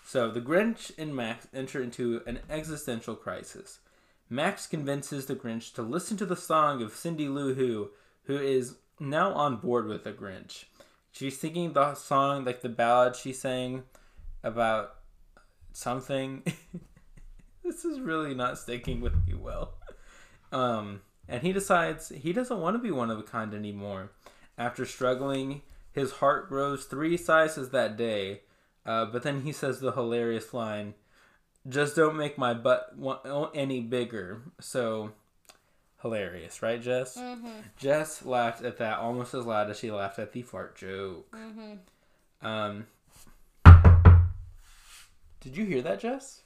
Speaker 1: So the Grinch and Max enter into an existential crisis. Max convinces the Grinch to listen to the song of Cindy Lou Who, who is now on board with the Grinch. She's singing the song like the ballad she sang about something. this is really not sticking with me well. Um, and he decides he doesn't want to be one of a kind anymore. After struggling, his heart grows three sizes that day. Uh, but then he says the hilarious line, "Just don't make my butt any bigger." So hilarious, right, Jess?
Speaker 3: Mm-hmm.
Speaker 1: Jess laughed at that almost as loud as she laughed at the fart joke.
Speaker 3: Mm-hmm.
Speaker 1: Um, did you hear that, Jess?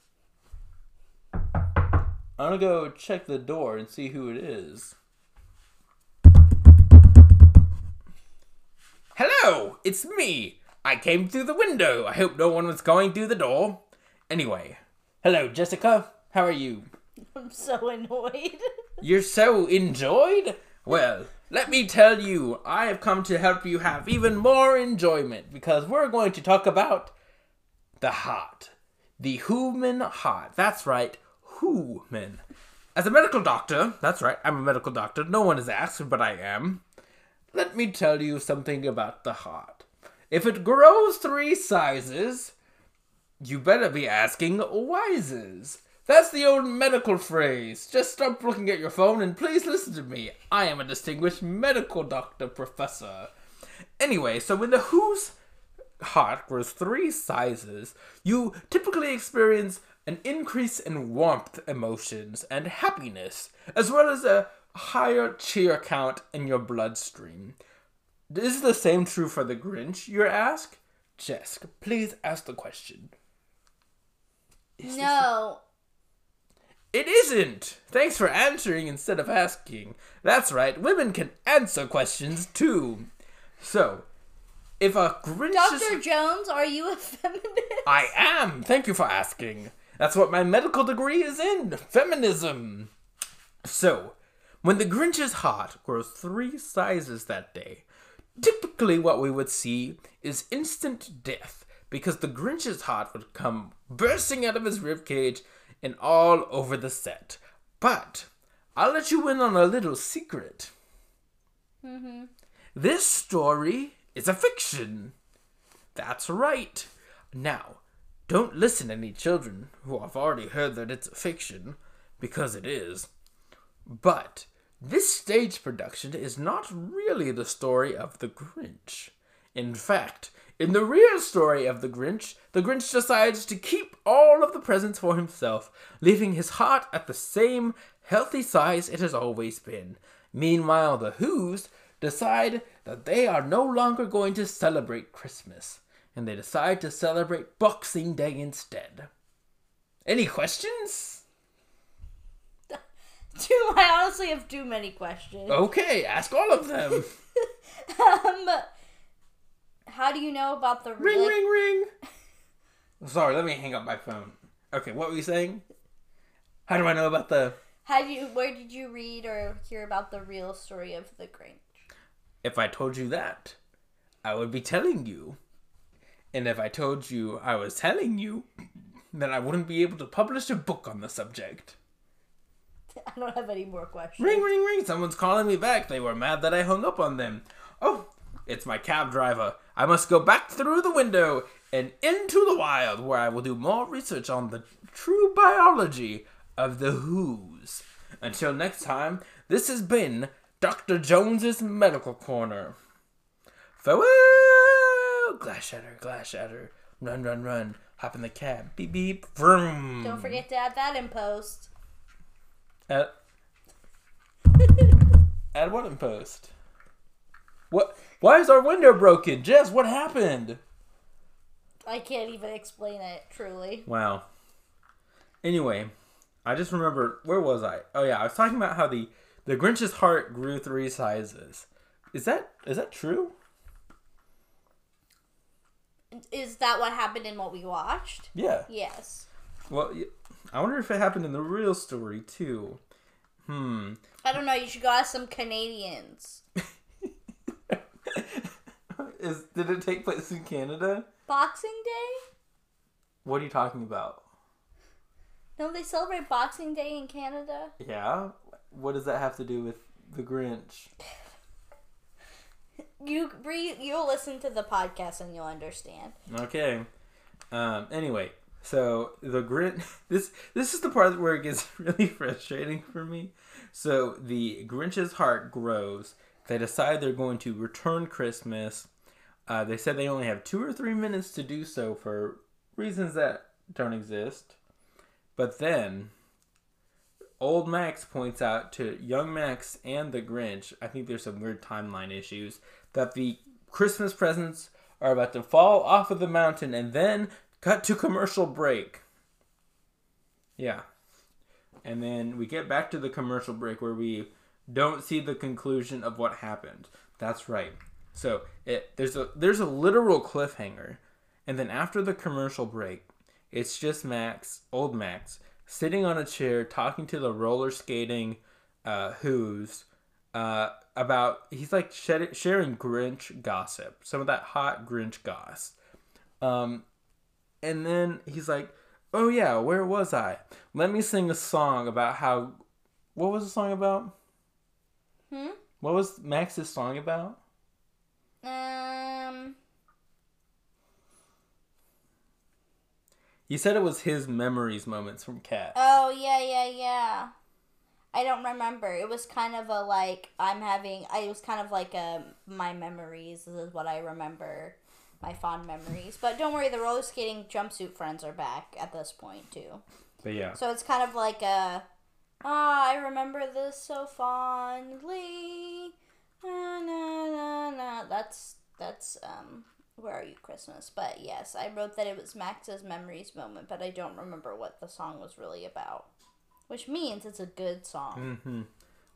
Speaker 1: I'm gonna go check the door and see who it is. Hello, it's me. I came through the window. I hope no one was going through the door. Anyway, hello, Jessica. How are you?
Speaker 3: I'm so annoyed.
Speaker 1: You're so enjoyed? Well, let me tell you, I have come to help you have even more enjoyment because we're going to talk about the heart. The human heart. That's right, human. As a medical doctor, that's right, I'm a medical doctor. No one has asked, but I am. Let me tell you something about the heart. If it grows three sizes, you better be asking wises. That's the old medical phrase. Just stop looking at your phone and please listen to me. I am a distinguished medical doctor professor. Anyway, so when the Who's heart grows three sizes, you typically experience an increase in warmth emotions and happiness, as well as a higher cheer count in your bloodstream. Is the same true for the Grinch, you ask? Jessica, please ask the question.
Speaker 3: no.
Speaker 1: It isn't! Thanks for answering instead of asking. That's right, women can answer questions too. So, if a Grinch
Speaker 3: Dr.
Speaker 1: is-
Speaker 3: Jones, are you a feminist?
Speaker 1: I am! Thank you for asking. That's what my medical degree is in feminism. So, when the Grinch's heart grows three sizes that day, typically what we would see is instant death because the Grinch's heart would come bursting out of his ribcage and all over the set. But I'll let you in on a little secret. Mm-hmm. This story is a fiction. That's right. Now, don't listen to any children who have already heard that it's a fiction, because it is. But this stage production is not really the story of the Grinch. In fact, in the real story of the Grinch, the Grinch decides to keep all of the presents for himself, leaving his heart at the same healthy size it has always been. Meanwhile, the Who's decide that they are no longer going to celebrate Christmas, and they decide to celebrate Boxing Day instead. Any questions?
Speaker 3: Too, I honestly have too many questions.
Speaker 1: Okay, ask all of them.
Speaker 3: Um, how do you know about the
Speaker 1: ring,
Speaker 3: like,
Speaker 1: ring, ring. Sorry, let me hang up my phone. Okay, what were you saying? How do I know about the.
Speaker 3: How do you? Where did you read or hear about the real story of the Grinch?
Speaker 1: If I told you that, I would be telling you. And if I told you I was telling you, then I wouldn't be able to publish a book on the subject.
Speaker 3: I don't have any more questions.
Speaker 1: Ring, ring, ring. Someone's calling me back. They were mad that I hung up on them. Oh, it's my cab driver. I must go back through the window and into the wild where I will do more research on the true biology of the Who's. Until next time, this has been Dr. Jones's Medical Corner. Farewell! Oh, glass shatter, glass shatter. Run, run, run. Hop in the cab. Beep, beep. Vroom.
Speaker 3: Don't forget to add that in post.
Speaker 1: Add, add what in post? What? Why is our window broken? Jess, what happened?
Speaker 3: I can't even explain it truly.
Speaker 1: Wow. Anyway, I just remembered where was I? Oh yeah, I was talking about how the the Grinch's heart grew three sizes. Is that is that true?
Speaker 3: Is that what happened in what we watched?
Speaker 1: Yeah.
Speaker 3: Yes.
Speaker 1: Well, I wonder if it happened in the real story too. Hmm.
Speaker 3: I don't know. You should go ask some Canadians.
Speaker 1: is did it take place in Canada?
Speaker 3: Boxing Day?
Speaker 1: What are you talking about?
Speaker 3: Don't they celebrate Boxing Day in Canada?
Speaker 1: Yeah. What does that have to do with the Grinch?
Speaker 3: You re- you'll listen to the podcast and you'll understand.
Speaker 1: Okay. Um, anyway, so the Grinch. This this is the part where it gets really frustrating for me. So the Grinch's heart grows. They decide they're going to return Christmas. Uh, they said they only have two or three minutes to do so for reasons that don't exist. But then, old Max points out to young Max and the Grinch. I think there's some weird timeline issues that the Christmas presents are about to fall off of the mountain and then cut to commercial break. Yeah. And then we get back to the commercial break where we don't see the conclusion of what happened. That's right. So it there's a there's a literal cliffhanger, and then after the commercial break, it's just Max, old Max, sitting on a chair talking to the roller skating uh, Who's uh, about he's like shed, sharing Grinch gossip, some of that hot Grinch goss. Um, and then he's like, "Oh yeah, where was I? Let me sing a song about how. What was the song about?
Speaker 3: Hmm?
Speaker 1: What was Max's song about?
Speaker 3: Um.
Speaker 1: He said it was his memories moments from Cats.
Speaker 3: Oh yeah, yeah, yeah. I don't remember. It was kind of a like I'm having. I was kind of like a my memories. This is what I remember. My fond memories. But don't worry, the roller skating jumpsuit friends are back at this point too.
Speaker 1: but yeah,
Speaker 3: So it's kind of like a. Ah, I remember this so fondly. Na, na, na, na. That's that's um. Where are you, Christmas? But yes, I wrote that it was Max's memories moment, but I don't remember what the song was really about. Which means it's a good song.
Speaker 1: hmm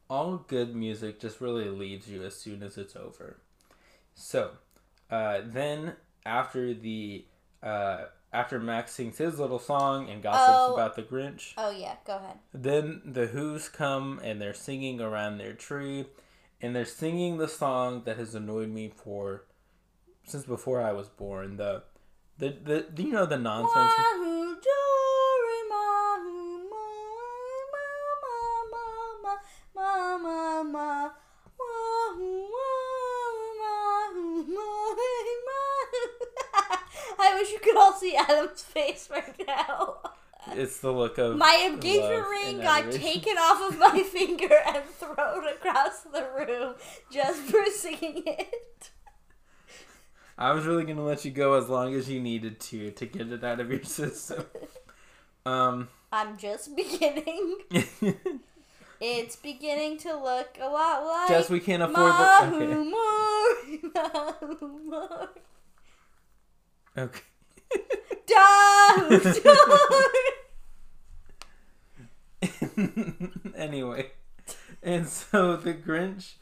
Speaker 1: all good music just really leaves you as soon as it's over. So, uh, then after the uh, after Max sings his little song and gossips
Speaker 3: Oh.
Speaker 1: about the Grinch,
Speaker 3: Oh yeah, go ahead.
Speaker 1: Then the Who's come and they're singing around their tree, and they're singing the song that has annoyed me for since before I was born. The the the, you know the nonsense. It's the look of
Speaker 3: My engagement ring got taken off of my finger and thrown across the room just for singing it.
Speaker 1: I was really gonna let you go as long as you needed to to get it out of your system. Um,
Speaker 3: I'm just beginning. It's beginning to look a lot like
Speaker 1: Just we can't afford the. Okay.
Speaker 3: Mori, Mahu Mori.
Speaker 1: Okay. anyway, and so the Grinch,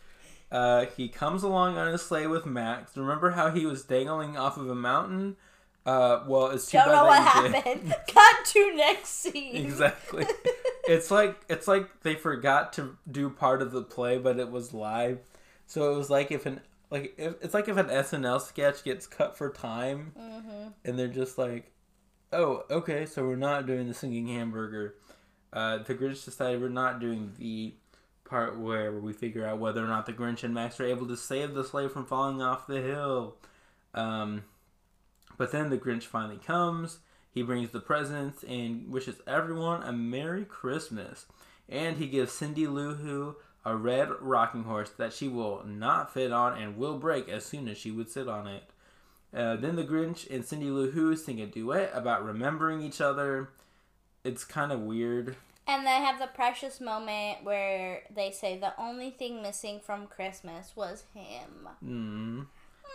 Speaker 1: uh, he comes along on his sleigh with Max. Remember how he was dangling off of a mountain? Uh, well, it's too
Speaker 3: Don't
Speaker 1: bad
Speaker 3: know what
Speaker 1: that he did.
Speaker 3: happened. Cut to next scene.
Speaker 1: exactly. it's like it's like they forgot to do part of the play, but it was live. So it was like if an like if, it's like if an SNL sketch gets cut for time,
Speaker 3: Mm-hmm.
Speaker 1: and they're just like, "Oh, okay, so we're not doing the singing hamburger." Uh, the Grinch decided we're not doing the part where we figure out whether or not the Grinch and Max are able to save the sleigh from falling off the hill. Um, but then the Grinch finally comes. He brings the presents and wishes everyone a Merry Christmas. And he gives Cindy Lou Who a red rocking horse that she will not fit on and will break as soon as she would sit on it. Uh, then the Grinch and Cindy Lou Who sing a duet about remembering each other. It's kind of weird.
Speaker 3: And they have the precious moment where they say the only thing missing from Christmas was him.
Speaker 1: Mm.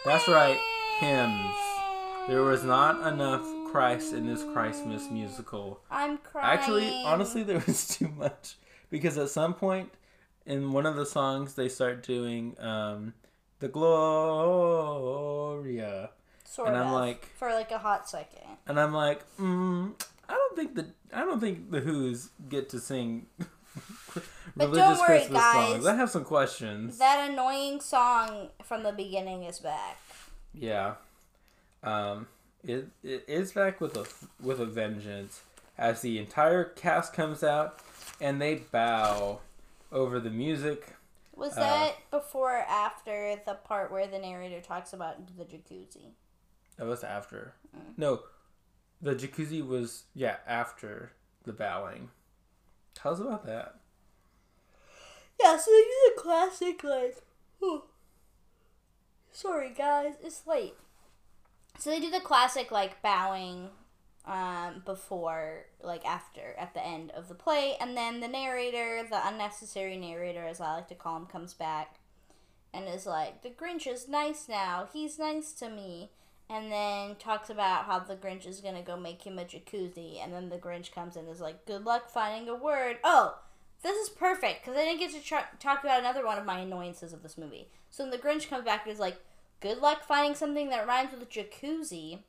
Speaker 1: That's right, hymns. There was not enough Christ in this Christmas musical.
Speaker 3: I'm crying.
Speaker 1: Actually, honestly, there was too much because at some point in one of the songs they start doing um, the Gloria,
Speaker 3: sort
Speaker 1: and
Speaker 3: of
Speaker 1: I'm like-
Speaker 3: for like a hot second.
Speaker 1: and I'm like, mm, I don't think the I don't think the Who's get to sing
Speaker 3: But
Speaker 1: religious
Speaker 3: don't worry,
Speaker 1: Christmas
Speaker 3: guys.
Speaker 1: songs. I have some questions.
Speaker 3: That annoying song from the beginning is back.
Speaker 1: Yeah. Um, it, it is back with a with a vengeance as the entire cast comes out and they bow over the music.
Speaker 3: Was
Speaker 1: Uh,
Speaker 3: that before or after the part where the narrator talks about the jacuzzi?
Speaker 1: That was after. No, the jacuzzi was yeah after the bowing. Tell us about that.
Speaker 3: Yeah, so they do the classic like. Oh. Sorry, guys, it's late. So they do the classic like bowing, um, before like after at the end of the play, and then the narrator, the unnecessary narrator, as I like to call him, comes back, and is like, "The Grinch is nice now. He's nice to me." And then talks about how the Grinch is gonna go make him a jacuzzi, and then the Grinch comes in and is like, "Good luck finding a word." Oh, this is perfect because I didn't get to talk about another one of my annoyances of this movie. So when the Grinch comes back and is like, "Good luck finding something that rhymes with jacuzzi,"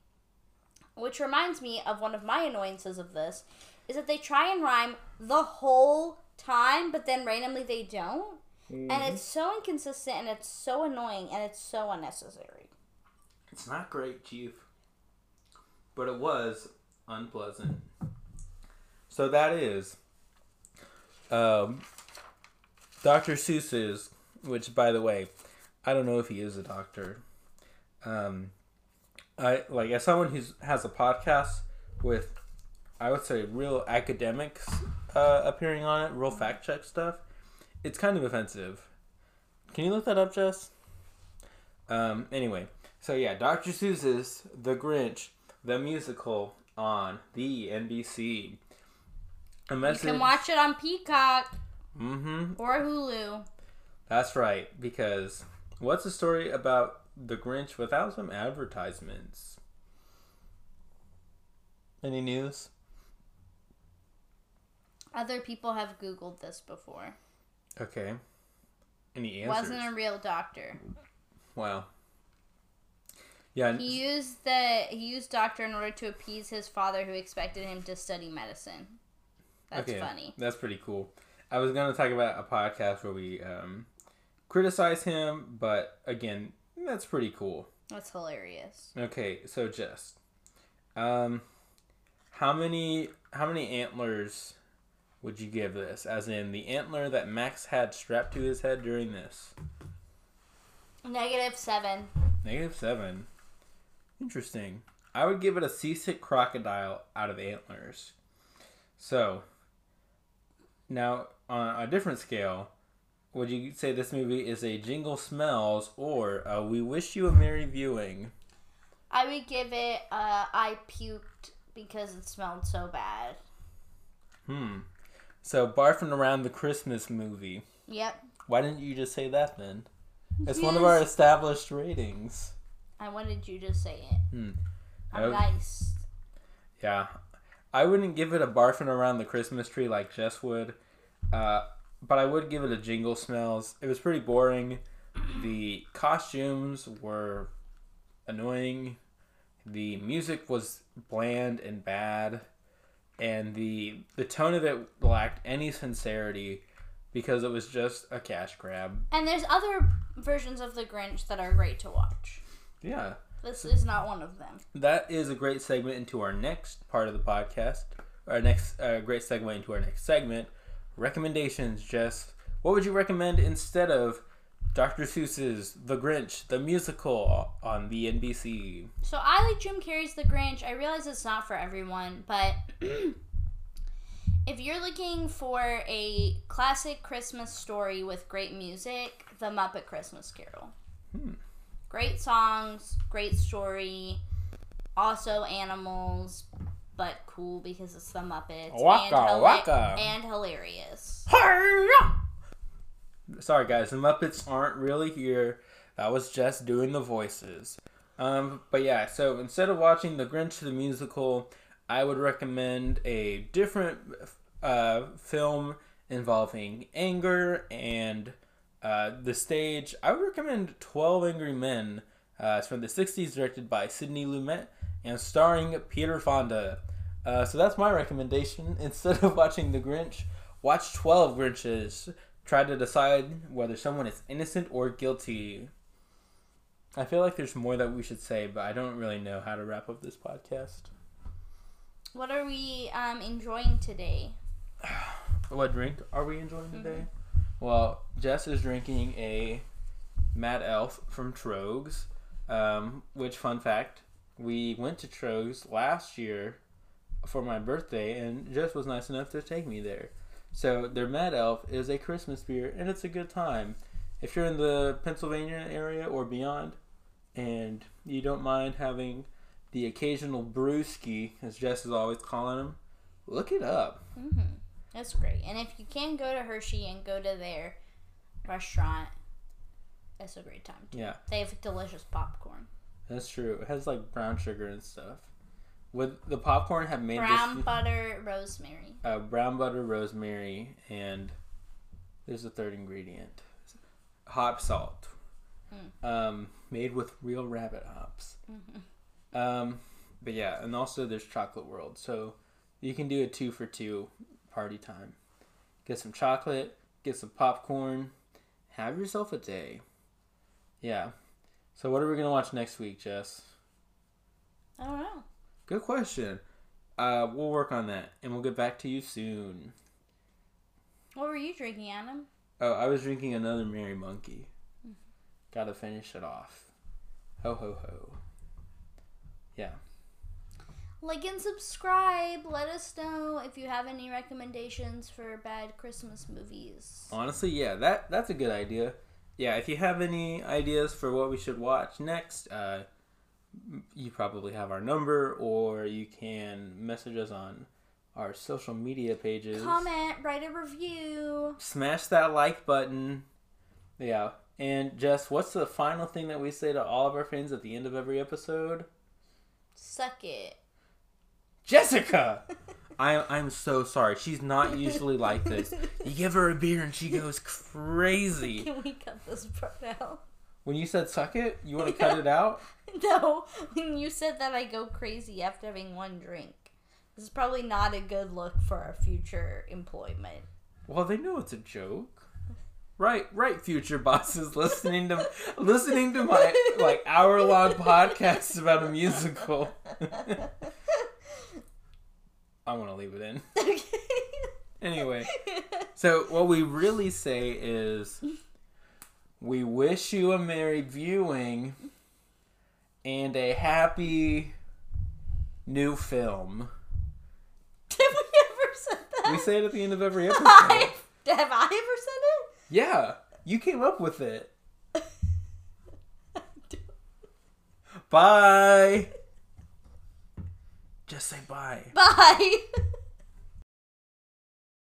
Speaker 3: which reminds me of one of my annoyances of this is that they try and rhyme the whole time, but then randomly they don't, and mm-hmm. it's so inconsistent and it's so annoying and it's so unnecessary.
Speaker 1: It's not great, Chief. But it was unpleasant. So that is um, Dr. Seuss's, which, by the way, I don't know if he is a doctor. Um, I like as someone who has a podcast with, I would say, real academics uh, appearing on it, real fact check stuff. It's kind of offensive. Can you look that up, Jess? Um, anyway, so yeah, Dr. Seuss's The Grinch, the musical on the NBC. A
Speaker 3: You can watch it on Peacock
Speaker 1: Mm-hmm.
Speaker 3: or Hulu.
Speaker 1: That's right. Because what's the story about the Grinch without some advertisements? Any news?
Speaker 3: Other people have Googled this before.
Speaker 1: Okay. Any answers?
Speaker 3: Wasn't a real doctor.
Speaker 1: Wow. Yeah.
Speaker 3: He used the he used doctor in order to appease his father, who expected him to study medicine. That's
Speaker 1: okay,
Speaker 3: funny.
Speaker 1: That's pretty cool. I was gonna talk about a podcast where we um, criticize him, but again, that's pretty cool.
Speaker 3: That's hilarious.
Speaker 1: Okay, so just, um, how many how many antlers would you give this? As in the antler that Max had strapped to his head during this.
Speaker 3: Negative seven.
Speaker 1: Negative seven. Interesting. I would give it a seasick crocodile out of antlers. So, now on a different scale, would you say this movie is a Jingle Smells or a We Wish You a Merry Viewing?
Speaker 3: I would give it. Uh, I puked because it smelled so bad.
Speaker 1: Hmm. So, barfing around the Christmas movie.
Speaker 3: Yep.
Speaker 1: Why didn't you just say that then? It's one of our established ratings.
Speaker 3: I wanted you to say it.
Speaker 1: Hmm.
Speaker 3: I'm
Speaker 1: Oh.
Speaker 3: nice.
Speaker 1: Yeah. I wouldn't give it a barfing around the Christmas tree like Jess would. Uh, but I would give it a jingle smells. It was pretty boring. The costumes were annoying. The music was bland and bad. And the the tone of it lacked any sincerity. because it was just a cash grab.
Speaker 3: And there's other versions of The Grinch that are great to watch.
Speaker 1: Yeah.
Speaker 3: This is not one of them.
Speaker 1: That is a great segment into our next part of the podcast. Our next uh, great segue into our next segment. Recommendations, Jess. What would you recommend instead of Dr. Seuss's The Grinch, the musical on the NBC?
Speaker 3: So I like Jim Carrey's The Grinch. I realize it's not for everyone, but if you're looking for a classic Christmas story with great music, The Muppet Christmas Carol. Great songs, great story, also animals, but cool because it's the Muppets
Speaker 1: Waka,
Speaker 3: and, hila-
Speaker 1: waka.
Speaker 3: and hilarious.
Speaker 1: Sorry, guys, the Muppets aren't really here. That was just doing the voices. Um, but yeah, so instead of watching The Grinch the musical, I would recommend a different uh, film involving anger and uh, the stage. I would recommend 12 Angry Men. Uh, it's from the 60s, directed by Sidney Lumet and starring Peter Fonda. Uh, so that's my recommendation. Instead of watching The Grinch, watch 12 Grinches. Try to decide whether someone is innocent or guilty. I feel like there's more that we should say, but I don't really know how to wrap up this podcast.
Speaker 3: What are we um, enjoying today?
Speaker 1: What drink are we enjoying today? Well, Jess is drinking a Mad Elf from Troegs. Um, which, fun fact, we went to Troegs last year for my birthday, and Jess was nice enough to take me there. So, their Mad Elf is a Christmas beer, and it's a good time. If you're in the Pennsylvania area or beyond, and you don't mind having the occasional brewski, as Jess is always calling them, look it up.
Speaker 3: hmm That's great. And if you can go to Hershey and go to their restaurant, it's a great time too.
Speaker 1: Yeah.
Speaker 3: They have delicious popcorn.
Speaker 1: That's true. It has like brown sugar and stuff. Would the popcorn have made
Speaker 3: Brown
Speaker 1: this
Speaker 3: butter, rosemary.
Speaker 1: uh, brown butter, rosemary, and there's a third ingredient, hop salt, um, made with real rabbit hops. Um, but yeah, and also there's chocolate world, so you can do a two for two party time. Get some chocolate, get some popcorn, have yourself a day. Yeah. So what are we gonna watch next week, Jess?
Speaker 3: I don't know.
Speaker 1: Good question. Uh, we'll work on that, and we'll get back to you soon.
Speaker 3: What were you drinking, Adam?
Speaker 1: Oh, I was drinking another Merry Monkey. Gotta finish it off. Ho ho ho. Yeah.
Speaker 3: Like and subscribe. Let us know if you have any recommendations for bad Christmas movies.
Speaker 1: Honestly, yeah, that that's a good idea. Yeah, if you have any ideas for what we should watch next, uh, you probably have our number, or you can message us on our social media pages.
Speaker 3: Comment, write a review.
Speaker 1: Smash that like button. Yeah. And Jess, what's the final thing that we say to all of our fans at the end of every episode?
Speaker 3: Suck it.
Speaker 1: Jessica! I, I'm so sorry. She's not usually like this. You give her a beer and she goes crazy.
Speaker 3: Can we cut this part out?
Speaker 1: When you said suck it, you want to cut it out?
Speaker 3: No, when you said that I go crazy after having one drink. This is probably not a good look for our future employment.
Speaker 1: Well, they know it's a joke. Right, right, future bosses listening to listening to my like hour long podcast about a musical. I want to leave it in.
Speaker 3: okay.
Speaker 1: Anyway, so what we really say is we wish you a merry viewing and a happy new film.
Speaker 3: Did we ever say that?
Speaker 1: We say it at the end of every episode.
Speaker 3: I, have I ever said it?
Speaker 1: Yeah, you came up with it. Bye. Just say bye.
Speaker 3: Bye.